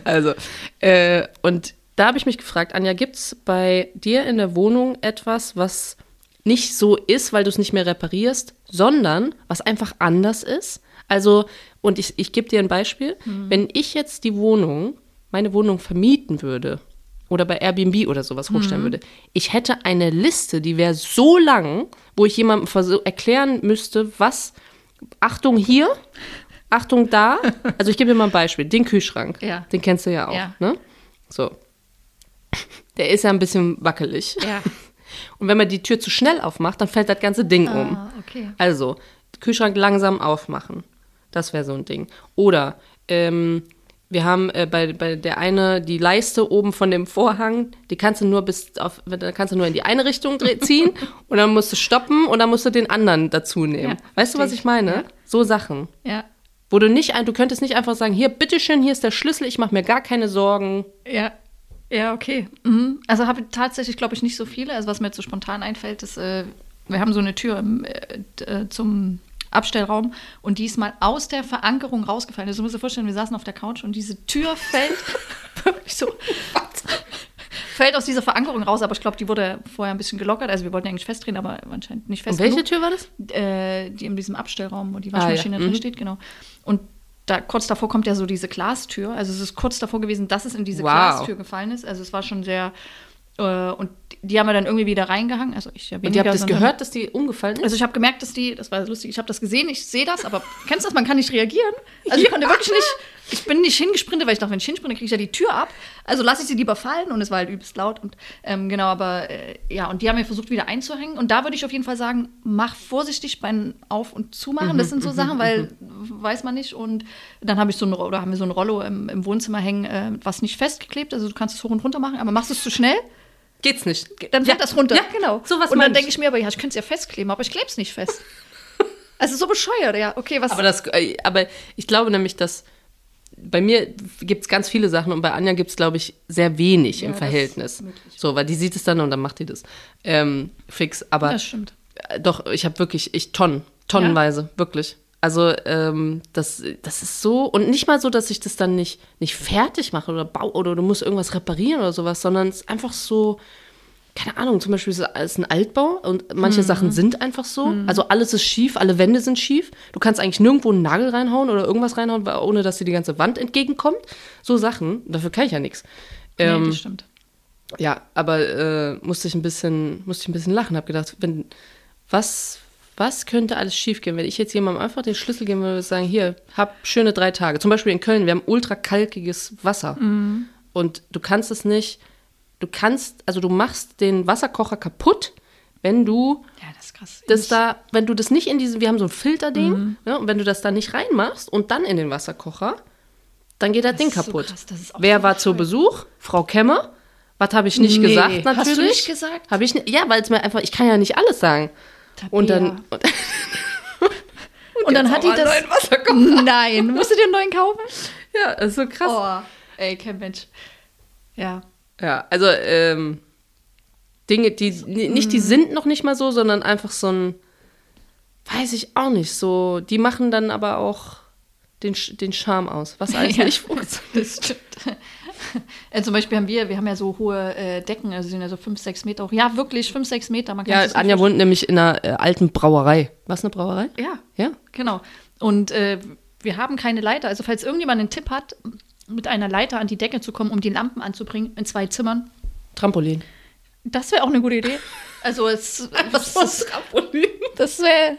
[SPEAKER 2] Also, äh, und da habe ich mich gefragt, Anja, gibt es bei dir in der Wohnung etwas, was nicht so ist, weil du es nicht mehr reparierst, sondern was einfach anders ist? Also, und ich, ich gebe dir ein Beispiel. Wenn ich jetzt die Wohnung, meine Wohnung vermieten würde oder bei Airbnb oder sowas hochstellen würde, ich hätte eine Liste, die wäre so lang, wo ich jemandem erklären müsste, was, Achtung hier, Achtung da. Also ich gebe dir mal ein Beispiel. Den Kühlschrank,
[SPEAKER 1] Ja.
[SPEAKER 2] den kennst du ja auch.
[SPEAKER 1] Ja.
[SPEAKER 2] Ne? So. Der ist ja ein bisschen wackelig.
[SPEAKER 1] Ja.
[SPEAKER 2] Und wenn man die Tür zu schnell aufmacht, dann fällt das ganze Ding um.
[SPEAKER 1] Ah, okay.
[SPEAKER 2] Also, Kühlschrank langsam aufmachen. Das wäre so ein Ding. Oder ähm, wir haben äh, bei, bei der eine die Leiste oben von dem Vorhang, die kannst du nur bis auf, da kannst du nur in die eine Richtung ziehen und dann musst du stoppen und dann musst du den anderen dazu nehmen.
[SPEAKER 1] Ja,
[SPEAKER 2] weißt du, was ich meine?
[SPEAKER 1] Ja.
[SPEAKER 2] So Sachen.
[SPEAKER 1] Ja.
[SPEAKER 2] Wo du nicht, ein- du könntest nicht einfach sagen, hier, bitteschön, hier ist der Schlüssel, ich mache mir gar keine Sorgen.
[SPEAKER 1] Ja. Ja, okay. Mhm. Also habe ich tatsächlich, glaube ich, nicht so viele. Also was mir jetzt so spontan einfällt, ist, äh, wir haben so eine Tür im, äh, äh, zum Abstellraum und die ist mal aus der Verankerung rausgefallen. Also du musst dir vorstellen, wir saßen auf der Couch und diese Tür fällt wirklich so. Fällt aus dieser Verankerung raus, aber ich glaube, die wurde vorher ein bisschen gelockert. Also wir wollten eigentlich festdrehen, aber anscheinend nicht fest
[SPEAKER 2] Und welche
[SPEAKER 1] genug.
[SPEAKER 2] Tür war das?
[SPEAKER 1] äh, die in diesem Abstellraum, wo die
[SPEAKER 2] Ah, ja.
[SPEAKER 1] Waschmaschine drin
[SPEAKER 2] Mhm.
[SPEAKER 1] steht, genau. Und da kurz davor kommt ja so diese Glastür. Also es ist kurz davor gewesen, dass es in diese
[SPEAKER 2] Wow.
[SPEAKER 1] Glastür gefallen ist. Also es war schon sehr äh, und die haben wir dann irgendwie wieder reingehangen. Also ich ja
[SPEAKER 2] Und ihr
[SPEAKER 1] weniger,
[SPEAKER 2] habt das gehört, dass die umgefallen ist?
[SPEAKER 1] Also ich habe gemerkt, dass die, das war lustig, ich habe das gesehen, ich sehe das, aber kennst du das, man kann nicht reagieren. Also ich konnte wirklich nicht, ich bin nicht hingesprintet, weil ich dachte, wenn ich hinsprinte, kriege ich ja die Tür ab. Also lasse ich sie lieber fallen und es war halt übelst laut und ähm, genau, aber äh, ja, und die haben wir versucht wieder einzuhängen und da würde ich auf jeden Fall sagen, mach vorsichtig beim Auf- und Zumachen, das sind so Sachen, weil weiß man nicht und dann habe ich so ein, oder haben wir so ein Rollo im, im Wohnzimmer hängen, äh, was nicht festgeklebt, also du kannst es hoch und runter machen, aber machst du es zu schnell,
[SPEAKER 2] Geht's nicht.
[SPEAKER 1] dann fällt das runter.
[SPEAKER 2] Ja,
[SPEAKER 1] genau.
[SPEAKER 2] Sowas
[SPEAKER 1] und
[SPEAKER 2] meine
[SPEAKER 1] dann denke ich mir, aber ja, ich könnte es ja festkleben, aber ich klebe es nicht fest. also so bescheuert, ja. Okay, was.
[SPEAKER 2] Aber, das, äh, aber ich glaube nämlich, dass bei mir gibt es ganz viele Sachen und bei Anja gibt es, glaube ich, sehr wenig
[SPEAKER 1] Ja,
[SPEAKER 2] im Verhältnis. So, weil die sieht es dann und dann macht die das ähm, fix. Aber
[SPEAKER 1] das stimmt.
[SPEAKER 2] äh, doch, ich habe wirklich, ich Tonnen, tonnenweise, wirklich. Also ähm, das, das ist so und nicht mal so, dass ich das dann nicht, nicht fertig mache oder baue oder du musst irgendwas reparieren oder sowas, sondern es ist einfach so, keine Ahnung, zum Beispiel ist es ein Altbau und manche Sachen sind einfach so. Also alles ist schief, alle Wände sind schief. Du kannst eigentlich nirgendwo einen Nagel reinhauen oder irgendwas reinhauen, ohne dass dir die ganze Wand entgegenkommt. So Sachen, dafür kann ich ja nichts.
[SPEAKER 1] nee,
[SPEAKER 2] Ähm,
[SPEAKER 1] das stimmt.
[SPEAKER 2] ja, aber äh, musste ich ein bisschen, musste ich ein bisschen lachen, habe gedacht, wenn was, was könnte alles schiefgehen, wenn ich jetzt jemandem einfach den Schlüssel geben würde und sagen, hier, hab schöne drei Tage. Zum Beispiel in Köln, wir haben ultra kalkiges Wasser und du kannst es nicht, du kannst, also du machst den Wasserkocher kaputt, wenn du
[SPEAKER 1] Ja, das ist krass.
[SPEAKER 2] das da, wenn du das nicht in diesen, wir haben so ein Filterding, ne, und wenn du das da nicht reinmachst und dann in den Wasserkocher, dann geht das, Ding
[SPEAKER 1] ist so
[SPEAKER 2] kaputt.
[SPEAKER 1] krass, das
[SPEAKER 2] Wer
[SPEAKER 1] so
[SPEAKER 2] war zu. Besuch? Frau Kemmer. Was habe ich nicht
[SPEAKER 1] Nee,
[SPEAKER 2] gesagt,
[SPEAKER 1] hast
[SPEAKER 2] natürlich.
[SPEAKER 1] du nicht gesagt?
[SPEAKER 2] Habe ich nicht, ja, weil es mir einfach, ich kann ja nicht alles sagen.
[SPEAKER 1] Tabea.
[SPEAKER 2] Und dann, und,
[SPEAKER 1] Und dann
[SPEAKER 2] jetzt
[SPEAKER 1] hat die das.
[SPEAKER 2] neuen Wasserkocher.
[SPEAKER 1] Nein, musst du dir einen neuen kaufen?
[SPEAKER 2] ja, das ist so krass.
[SPEAKER 1] Oh, ey, kein Mensch. Ja.
[SPEAKER 2] Ja, also ähm, Dinge, die nicht die sind noch nicht mal so, sondern einfach so ein, weiß ich auch nicht, so, die machen dann aber auch den, den Charme aus, was eigentlich
[SPEAKER 1] Ja.
[SPEAKER 2] nicht funktioniert.
[SPEAKER 1] Das stimmt. Äh, zum Beispiel haben wir, wir haben ja so hohe äh, Decken, also sind ja so 5, 6 Meter hoch. Ja, wirklich 5, 6 Meter. Man kann
[SPEAKER 2] Ja,
[SPEAKER 1] das nicht
[SPEAKER 2] Anja wohnt nämlich in einer äh, alten Brauerei. Was eine Brauerei?
[SPEAKER 1] Ja,
[SPEAKER 2] Ja.
[SPEAKER 1] genau. Und äh, wir haben keine Leiter. Also falls irgendjemand einen Tipp hat, mit einer Leiter an die Decke zu kommen, um die Lampen anzubringen in zwei Zimmern,
[SPEAKER 2] Trampolin.
[SPEAKER 1] das wäre auch eine gute Idee. Also es,
[SPEAKER 2] Was ist Trampolin?
[SPEAKER 1] das, wär,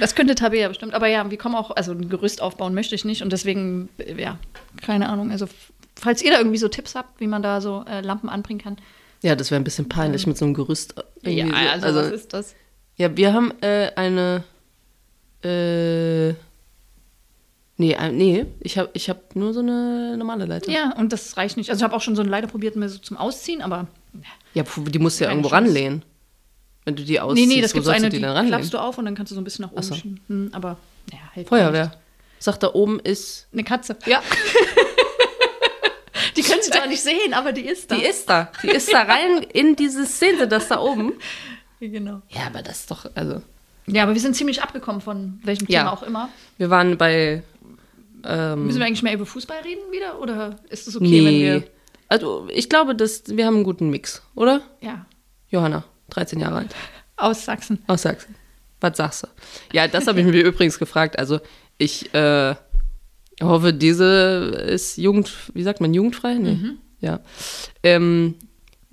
[SPEAKER 1] das könnte Tabea bestimmt. Aber ja, wir kommen auch, also ein Gerüst aufbauen möchte ich nicht und deswegen, äh, ja, keine Ahnung. Also falls ihr da irgendwie so Tipps habt, wie man da so äh, Lampen anbringen kann.
[SPEAKER 2] Ja, das wäre ein bisschen peinlich mit so einem Gerüst. irgendwie so.
[SPEAKER 1] also, was ist das?
[SPEAKER 2] Ja, wir haben äh, eine. Äh, nee, nee, ich habe ich hab nur so eine normale Leiter.
[SPEAKER 1] Ja, und das reicht nicht. Also ich habe auch schon so eine Leiter probiert, mir so zum Ausziehen, aber
[SPEAKER 2] Ja, die musst du ja irgendwo
[SPEAKER 1] Chance.
[SPEAKER 2] ranlehnen. Wenn du die ausziehst,
[SPEAKER 1] nee, nee, das
[SPEAKER 2] wo sollst
[SPEAKER 1] eine,
[SPEAKER 2] du
[SPEAKER 1] die
[SPEAKER 2] dann ranlegen?
[SPEAKER 1] klappst du auf und dann kannst du so ein bisschen nach oben
[SPEAKER 2] so.
[SPEAKER 1] schieben. Hm, aber, ja, hält
[SPEAKER 2] Feuerwehr. Sagt da oben ist.
[SPEAKER 1] Eine Katze.
[SPEAKER 2] Ja,
[SPEAKER 1] Die können sie zwar nicht sehen, aber die ist da.
[SPEAKER 2] die ist da. Die ist da rein in diese Szene, das da oben.
[SPEAKER 1] Genau.
[SPEAKER 2] Ja, aber das ist doch, also.
[SPEAKER 1] Ja, aber wir sind ziemlich abgekommen von welchem
[SPEAKER 2] Ja.
[SPEAKER 1] Thema auch immer.
[SPEAKER 2] Wir waren bei. Ähm,
[SPEAKER 1] Müssen wir eigentlich mehr über Fußball reden wieder? Oder ist es okay, wenn
[SPEAKER 2] nee.
[SPEAKER 1] wir.
[SPEAKER 2] Also, ich glaube, dass wir haben einen guten Mix, oder?
[SPEAKER 1] Ja,
[SPEAKER 2] Johanna, 13 Jahre alt.
[SPEAKER 1] aus Sachsen.
[SPEAKER 2] Aus Sachsen. Was sagst du? Ja, das habe ich mir übrigens gefragt. Also, ich äh, hoffe, diese ist Jugend, wie sagt man, jugendfrei? Nee. Ja. Ähm,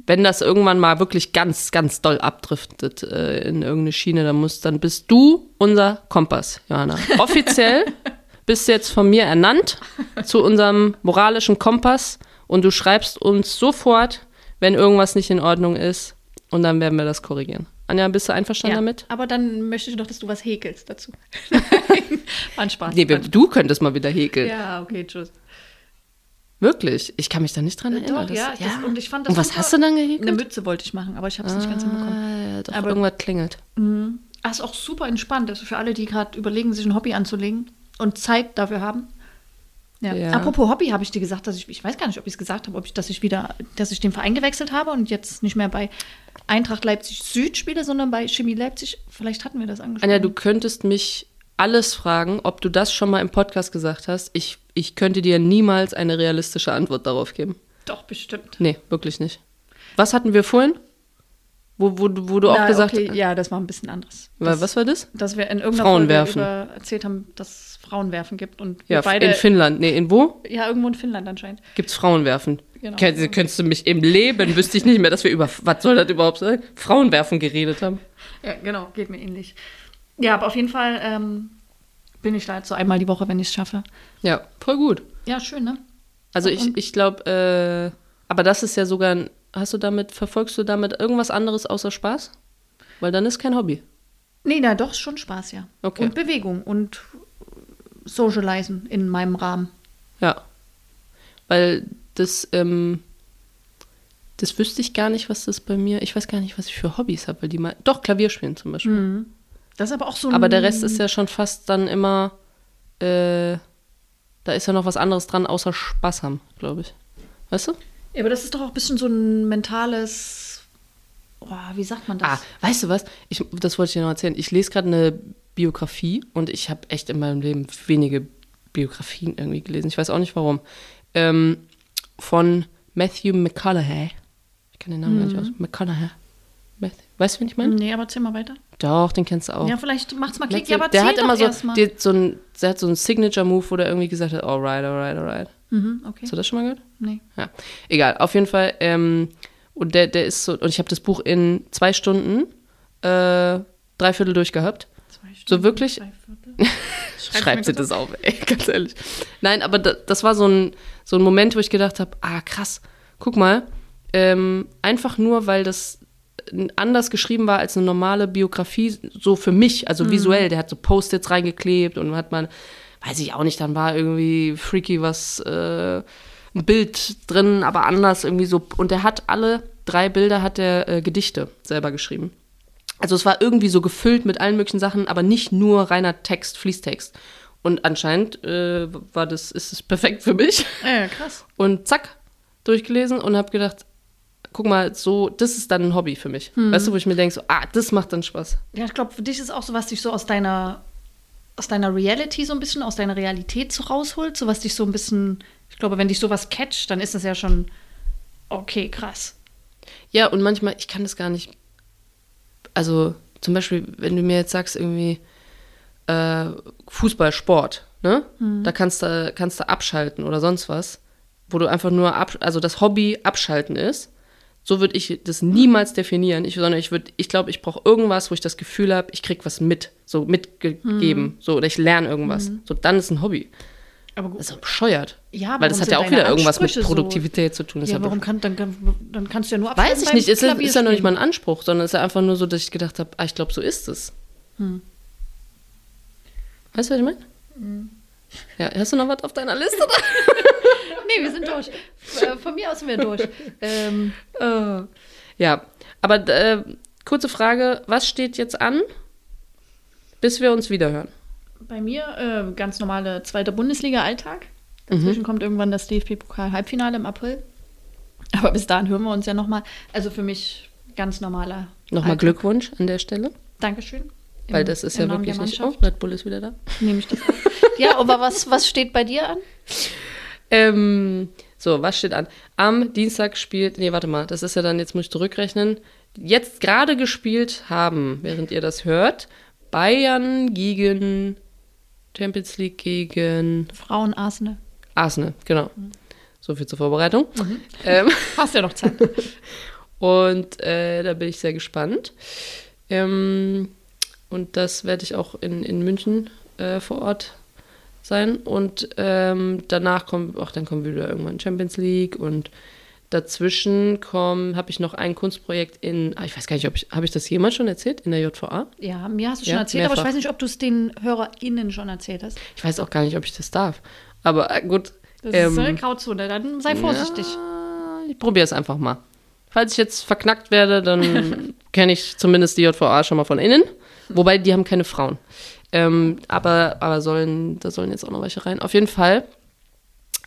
[SPEAKER 2] wenn das irgendwann mal wirklich ganz, ganz doll abdriftet äh, in irgendeine Schiene, dann muss, dann bist du unser Kompass, Johanna. Offiziell bist jetzt von mir ernannt zu unserem moralischen Kompass und du schreibst uns sofort, wenn irgendwas nicht in Ordnung ist und dann werden wir das korrigieren. Anja, bist du einverstanden
[SPEAKER 1] Ja,
[SPEAKER 2] damit?
[SPEAKER 1] aber dann möchte ich doch, dass du was häkelst dazu. War ein Spaß.
[SPEAKER 2] Nee, du könntest mal wieder häkeln.
[SPEAKER 1] ja, okay, tschüss.
[SPEAKER 2] Wirklich? Ich kann mich da nicht dran erinnern.
[SPEAKER 1] Doch, ja,
[SPEAKER 2] Das-
[SPEAKER 1] das, und ich fand das
[SPEAKER 2] Und was
[SPEAKER 1] super.
[SPEAKER 2] hast du dann gehäkelt?
[SPEAKER 1] Eine Mütze wollte ich machen, aber ich habe es nicht ganz hinbekommen.
[SPEAKER 2] Ah, ja, doch,
[SPEAKER 1] Aber-
[SPEAKER 2] irgendwas klingelt.
[SPEAKER 1] Ah, ist auch super entspannt. Also für alle, die gerade überlegen, sich ein Hobby anzulegen und Zeit dafür haben. Ja.
[SPEAKER 2] Ja.
[SPEAKER 1] Apropos Hobby, habe ich dir gesagt, dass ich, ich weiß gar nicht, ob ich es gesagt habe, ob ich, dass ich wieder, dass ich den Verein gewechselt habe und jetzt nicht mehr bei Eintracht Leipzig Süd spiele, sondern bei Chemie Leipzig. Vielleicht hatten wir das angesprochen.
[SPEAKER 2] Anja, du könntest mich alles fragen, ob du das schon mal im Podcast gesagt hast. Ich, ich könnte dir niemals eine realistische Antwort darauf geben.
[SPEAKER 1] Doch, bestimmt.
[SPEAKER 2] Nee, wirklich nicht. Was hatten wir vorhin? Wo, wo, du- wo du auch
[SPEAKER 1] Na,
[SPEAKER 2] gesagt
[SPEAKER 1] okay, ja, das war ein bisschen anderes. Das,
[SPEAKER 2] was war das?
[SPEAKER 1] dass wir in irgendeiner
[SPEAKER 2] Frauenwerfen.
[SPEAKER 1] Folge über erzählt haben, dass Frauenwerfen gibt und
[SPEAKER 2] Ja,
[SPEAKER 1] beide,
[SPEAKER 2] in Finnland. Nee, in wo?
[SPEAKER 1] ja, irgendwo in Finnland anscheinend.
[SPEAKER 2] Gibt's Frauenwerfen.
[SPEAKER 1] Genau.
[SPEAKER 2] Könntest, könntest du mich im Leben, wüsste ich nicht mehr, dass wir über, was soll das überhaupt sein? Frauenwerfen geredet haben.
[SPEAKER 1] Ja, genau, geht mir ähnlich. Ja, aber auf jeden Fall ähm, bin ich da jetzt so einmal die Woche, wenn ich es schaffe.
[SPEAKER 2] Ja, voll gut.
[SPEAKER 1] Ja, schön, ne?
[SPEAKER 2] Also ich, ich glaube, äh, aber das ist ja sogar, ein, hast du damit, verfolgst du damit irgendwas anderes außer Spaß? Weil dann ist kein Hobby.
[SPEAKER 1] Nee, na doch, schon Spaß, ja.
[SPEAKER 2] Okay.
[SPEAKER 1] Und Bewegung und Socializen in meinem Rahmen.
[SPEAKER 2] Ja. Weil das, ähm, das wüsste ich gar nicht, was das bei mir, ich weiß gar nicht, was ich für Hobbys habe, weil die mal, doch, Klavier spielen zum Beispiel.
[SPEAKER 1] Das ist aber auch so ein.
[SPEAKER 2] Aber der Rest ist ja schon fast dann immer, äh, da ist ja noch was anderes dran, außer Spaß haben, glaube ich. Weißt du?
[SPEAKER 1] Ja, aber das ist doch auch ein bisschen so ein mentales. Oh, wie sagt man das?
[SPEAKER 2] Ah, weißt du was? Ich, das wollte ich dir noch erzählen. Ich lese gerade eine Biografie und ich habe echt in meinem Leben wenige Biografien irgendwie gelesen. Ich weiß auch nicht warum. Ähm, von Matthew McConaughey. Ich kann den Namen gar nicht aus. McConaughey. Matthew. Weißt du, wen ich meine?
[SPEAKER 1] Nee, aber erzähl mal weiter.
[SPEAKER 2] Doch, den kennst du auch.
[SPEAKER 1] Ja, vielleicht macht's mal Klick. Ja, aber
[SPEAKER 2] der hat immer so, der, so ein, der hat so einen Signature-Move, wo der irgendwie gesagt hat, alright, alright, alright.
[SPEAKER 1] Mhm, okay.
[SPEAKER 2] Hast du das schon mal gehört?
[SPEAKER 1] Nee.
[SPEAKER 2] Ja, egal. Auf jeden Fall. Ähm, und der, der ist so, und ich habe das Buch in zwei Stunden, äh, drei Viertel durchgehabt. So wirklich? Schreibt sie das auf, ey, ganz ehrlich. Nein, aber da, das war so ein, so ein Moment, wo ich gedacht habe, ah, krass, guck mal, ähm, einfach nur, weil das anders geschrieben war als eine normale Biografie, so für mich, also visuell, der hat so Post-its reingeklebt und hat man, weiß ich auch nicht, dann war irgendwie freaky was, äh, ein Bild drin, aber anders irgendwie so, und der hat alle drei Bilder, hat der äh, Gedichte selber geschrieben. Also es war irgendwie so gefüllt mit allen möglichen Sachen, aber nicht nur reiner Text, Fließtext. Und anscheinend äh, war das, ist es perfekt für mich.
[SPEAKER 1] Ja, krass.
[SPEAKER 2] Und zack, durchgelesen und habe gedacht, guck mal, so, das ist dann ein Hobby für mich. Weißt du, wo ich mir denke, so, ah, das macht dann Spaß.
[SPEAKER 1] Ja, ich glaube, für dich ist auch so, was dich so aus deiner, aus deiner Reality so ein bisschen, aus deiner Realität so rausholt, so was dich so ein bisschen, ich glaube, wenn dich sowas catcht, dann ist das ja schon, okay, krass.
[SPEAKER 2] Ja, und manchmal, ich kann das gar nicht. Also, zum Beispiel, wenn du mir jetzt sagst, irgendwie äh, Fußball, Sport, ne? Da kannst du, kannst du abschalten oder sonst was, wo du einfach nur ab, also das Hobby abschalten ist. So würde ich das niemals definieren. Ich, sondern ich würde, ich glaube, ich brauche irgendwas, wo ich das Gefühl habe, ich krieg was mit, so mitgegeben,
[SPEAKER 1] Mhm.
[SPEAKER 2] so oder ich lerne irgendwas. So dann ist ein Hobby.
[SPEAKER 1] Aber gut.
[SPEAKER 2] Das ist doch bescheuert.
[SPEAKER 1] Ja,
[SPEAKER 2] Weil das hat ja auch wieder irgendwas mit
[SPEAKER 1] Ansprüche so-
[SPEAKER 2] Produktivität zu tun. Das
[SPEAKER 1] Ja, warum kann, dann, dann kannst du ja nur
[SPEAKER 2] Weiß
[SPEAKER 1] abschalten
[SPEAKER 2] ich nicht, ist, ist ja noch nicht mal ein Anspruch, sondern es ist ja einfach nur so, dass ich gedacht habe, ah, ich glaube, so ist es.
[SPEAKER 1] Hm.
[SPEAKER 2] Weißt du, was ich meine? Ja, hast du noch was auf deiner Liste?
[SPEAKER 1] Nee, wir sind durch. Äh, Von mir aus sind wir durch. Ähm,
[SPEAKER 2] ja, aber äh, kurze Frage, was steht jetzt an, bis wir uns wiederhören?
[SPEAKER 1] Bei mir äh, ganz normale zweite Bundesliga-Alltag. Dazwischen kommt irgendwann das DFB-Pokal-Halbfinale im April. Aber bis dahin hören wir uns ja nochmal. Also für mich ganz normaler.
[SPEAKER 2] Nochmal
[SPEAKER 1] Alltag.
[SPEAKER 2] Glückwunsch an der Stelle,
[SPEAKER 1] Dankeschön.
[SPEAKER 2] weil
[SPEAKER 1] Im-
[SPEAKER 2] das ist ja
[SPEAKER 1] Namen
[SPEAKER 2] wirklich nicht. Oh,
[SPEAKER 1] Mannschaft
[SPEAKER 2] Red Bull ist wieder da.
[SPEAKER 1] Nehme ich das auf. Ja, aber was, was steht bei dir an?
[SPEAKER 2] Ähm, so, was steht an? Am Dienstag spielt, nee, warte mal, das ist ja dann, jetzt muss ich zurückrechnen, jetzt gerade gespielt haben, während ihr das hört, Bayern gegen Champions League gegen
[SPEAKER 1] Frauen Arsenal.
[SPEAKER 2] Arsenal, genau. So viel zur Vorbereitung.
[SPEAKER 1] Mhm.
[SPEAKER 2] Ähm,
[SPEAKER 1] Hast ja noch Zeit.
[SPEAKER 2] und äh, da bin ich sehr gespannt. Ähm, und das werde ich auch in, in München äh, vor Ort sein. Und ähm, danach kommt, ach, dann kommt wieder irgendwann Champions League und dazwischen habe ich noch ein Kunstprojekt in, ah, ich weiß gar nicht, ob ich, habe ich das jemals schon erzählt, in der JVA?
[SPEAKER 1] Ja, mir hast du schon
[SPEAKER 2] Ja,
[SPEAKER 1] erzählt, aber ich
[SPEAKER 2] mehrfach.
[SPEAKER 1] weiß nicht, ob du es den HörerInnen schon erzählt hast.
[SPEAKER 2] Ich weiß auch gar nicht, ob ich das darf. Aber äh, gut.
[SPEAKER 1] Das
[SPEAKER 2] ähm,
[SPEAKER 1] ist eine Grauzone, dann sei vorsichtig.
[SPEAKER 2] Ja, ich probiere es einfach mal. Falls ich jetzt verknackt werde, dann kenne ich zumindest die JVA schon mal von innen. Wobei, die haben keine Frauen. Ähm, aber aber sollen, da sollen jetzt auch noch welche rein. Auf jeden Fall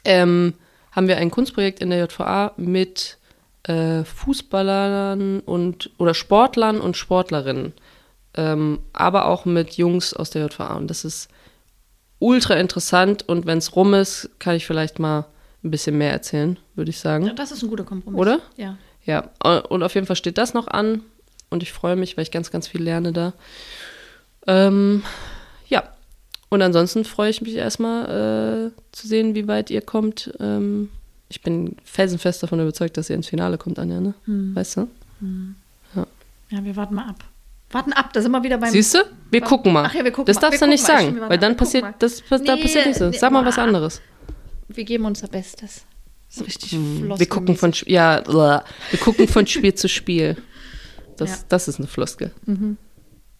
[SPEAKER 2] ähm, haben wir ein Kunstprojekt in der JVA mit äh, Fußballern und oder Sportlern und Sportlerinnen. Ähm, aber auch mit Jungs aus der JVA. Und das ist ultra interessant. Und wenn es rum ist, kann ich vielleicht mal ein bisschen mehr erzählen, würde ich sagen.
[SPEAKER 1] Ja, das ist ein guter Kompromiss.
[SPEAKER 2] Oder?
[SPEAKER 1] Ja.
[SPEAKER 2] Ja, äh, und auf jeden Fall steht das noch an und ich freue mich, weil ich ganz, ganz viel lerne da. Ähm, und ansonsten freue ich mich erstmal äh, zu sehen, wie weit ihr kommt. Ähm, ich bin felsenfest davon überzeugt, dass ihr ins Finale kommt, Anja, ne?
[SPEAKER 1] Hm.
[SPEAKER 2] Weißt du?
[SPEAKER 1] Ja, wir warten mal ab. Warten ab, da sind wir wieder beim.
[SPEAKER 2] Siehst du? Wir gucken mal.
[SPEAKER 1] Ach ja, wir gucken
[SPEAKER 2] das
[SPEAKER 1] mal.
[SPEAKER 2] darfst
[SPEAKER 1] Wir
[SPEAKER 2] du nicht
[SPEAKER 1] mal.
[SPEAKER 2] sagen, weil dann passiert, das, das, da
[SPEAKER 1] Nee,
[SPEAKER 2] passiert nichts.
[SPEAKER 1] nee,
[SPEAKER 2] Sag mal was anderes.
[SPEAKER 1] Wir geben unser Bestes. Das ist richtig
[SPEAKER 2] Hm. Wir gucken von, ja, wir gucken von Spiel zu Spiel. Das,
[SPEAKER 1] Ja. Mhm.
[SPEAKER 2] das ist eine Floskel.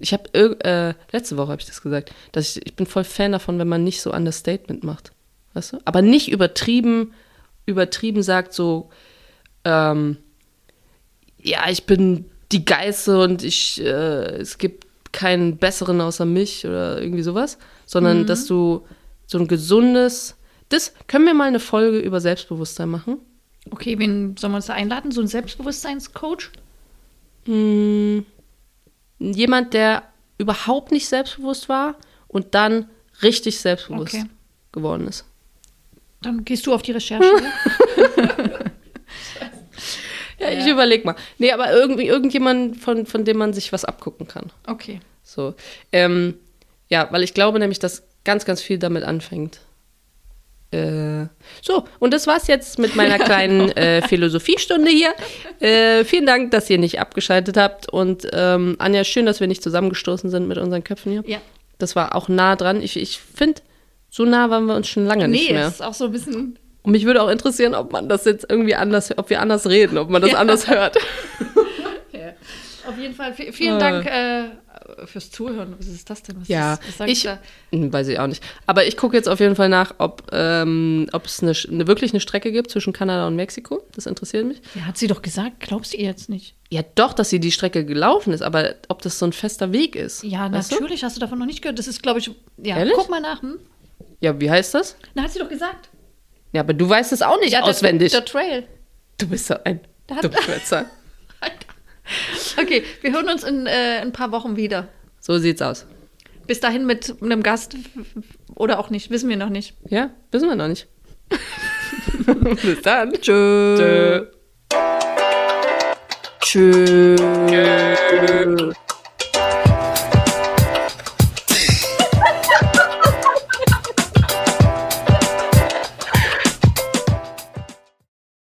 [SPEAKER 2] Ich habe äh, letzte Woche habe ich das gesagt, dass ich, ich bin voll Fan davon, wenn man nicht so Understatement macht, weißt du? Aber nicht übertrieben, übertrieben sagt so, ähm, ja, ich bin die Geiße und ich, äh, es gibt keinen besseren außer mich oder irgendwie sowas, sondern dass du so ein gesundes, das können wir mal eine Folge über Selbstbewusstsein machen.
[SPEAKER 1] Okay, wen sollen wir uns da einladen? So ein Selbstbewusstseinscoach?
[SPEAKER 2] Hm, jemand, der überhaupt nicht selbstbewusst war und dann richtig selbstbewusst
[SPEAKER 1] Okay.
[SPEAKER 2] geworden ist.
[SPEAKER 1] Dann gehst du auf die Recherche. ne?
[SPEAKER 2] Ja, ich überleg mal. Nee, aber irgendwie irgendjemand, von, von dem man sich was abgucken kann.
[SPEAKER 1] okay.
[SPEAKER 2] So. Ähm, ja, weil ich glaube nämlich, dass ganz, ganz viel damit anfängt. Äh, so, und das war's jetzt mit meiner kleinen äh, Philosophiestunde hier. Äh, vielen Dank, dass ihr nicht abgeschaltet habt. Und ähm, Anja, schön, dass wir nicht zusammengestoßen sind mit unseren Köpfen hier.
[SPEAKER 1] Ja.
[SPEAKER 2] Das war auch nah dran. Ich, ich finde, so nah waren wir uns schon lange nicht
[SPEAKER 1] Nee,
[SPEAKER 2] mehr.
[SPEAKER 1] das ist auch so ein bisschen.
[SPEAKER 2] Und mich würde auch interessieren, ob man das jetzt irgendwie anders, ob wir anders reden, ob man das anders hört.
[SPEAKER 1] Auf jeden Fall vi- vielen
[SPEAKER 2] Äh.
[SPEAKER 1] Dank äh, fürs Zuhören. Was ist das denn? Was
[SPEAKER 2] Ja,
[SPEAKER 1] ist, was
[SPEAKER 2] ich? Hm, weiß ich auch nicht. Aber ich gucke jetzt auf jeden Fall nach, ob ähm, ob es eine, eine, wirklich eine Strecke gibt zwischen Kanada und Mexiko. Das interessiert mich.
[SPEAKER 1] Ja, hat sie doch gesagt. Glaubst du ihr jetzt nicht?
[SPEAKER 2] Ja, doch, dass sie die Strecke gelaufen ist, aber ob das so ein fester Weg ist.
[SPEAKER 1] Ja,
[SPEAKER 2] weißt du?
[SPEAKER 1] natürlich. Hast du davon noch nicht gehört? Das ist, glaube ich. Ja,
[SPEAKER 2] Ehrlich?
[SPEAKER 1] guck mal nach. Hm?
[SPEAKER 2] Ja, wie heißt das?
[SPEAKER 1] Na, hat sie doch gesagt.
[SPEAKER 2] Ja, aber du weißt es auch nicht
[SPEAKER 1] Ja, der-
[SPEAKER 2] auswendig.
[SPEAKER 1] Der, Trail.
[SPEAKER 2] du bist so ein Dummschwätzer.
[SPEAKER 1] Okay, wir hören uns in äh, ein paar Wochen wieder.
[SPEAKER 2] so sieht's aus.
[SPEAKER 1] Bis dahin mit einem Gast oder auch nicht, wissen wir noch nicht.
[SPEAKER 2] Ja, wissen wir noch nicht. Bis dann.
[SPEAKER 1] Tschö.
[SPEAKER 2] Tschö.
[SPEAKER 1] Tschö.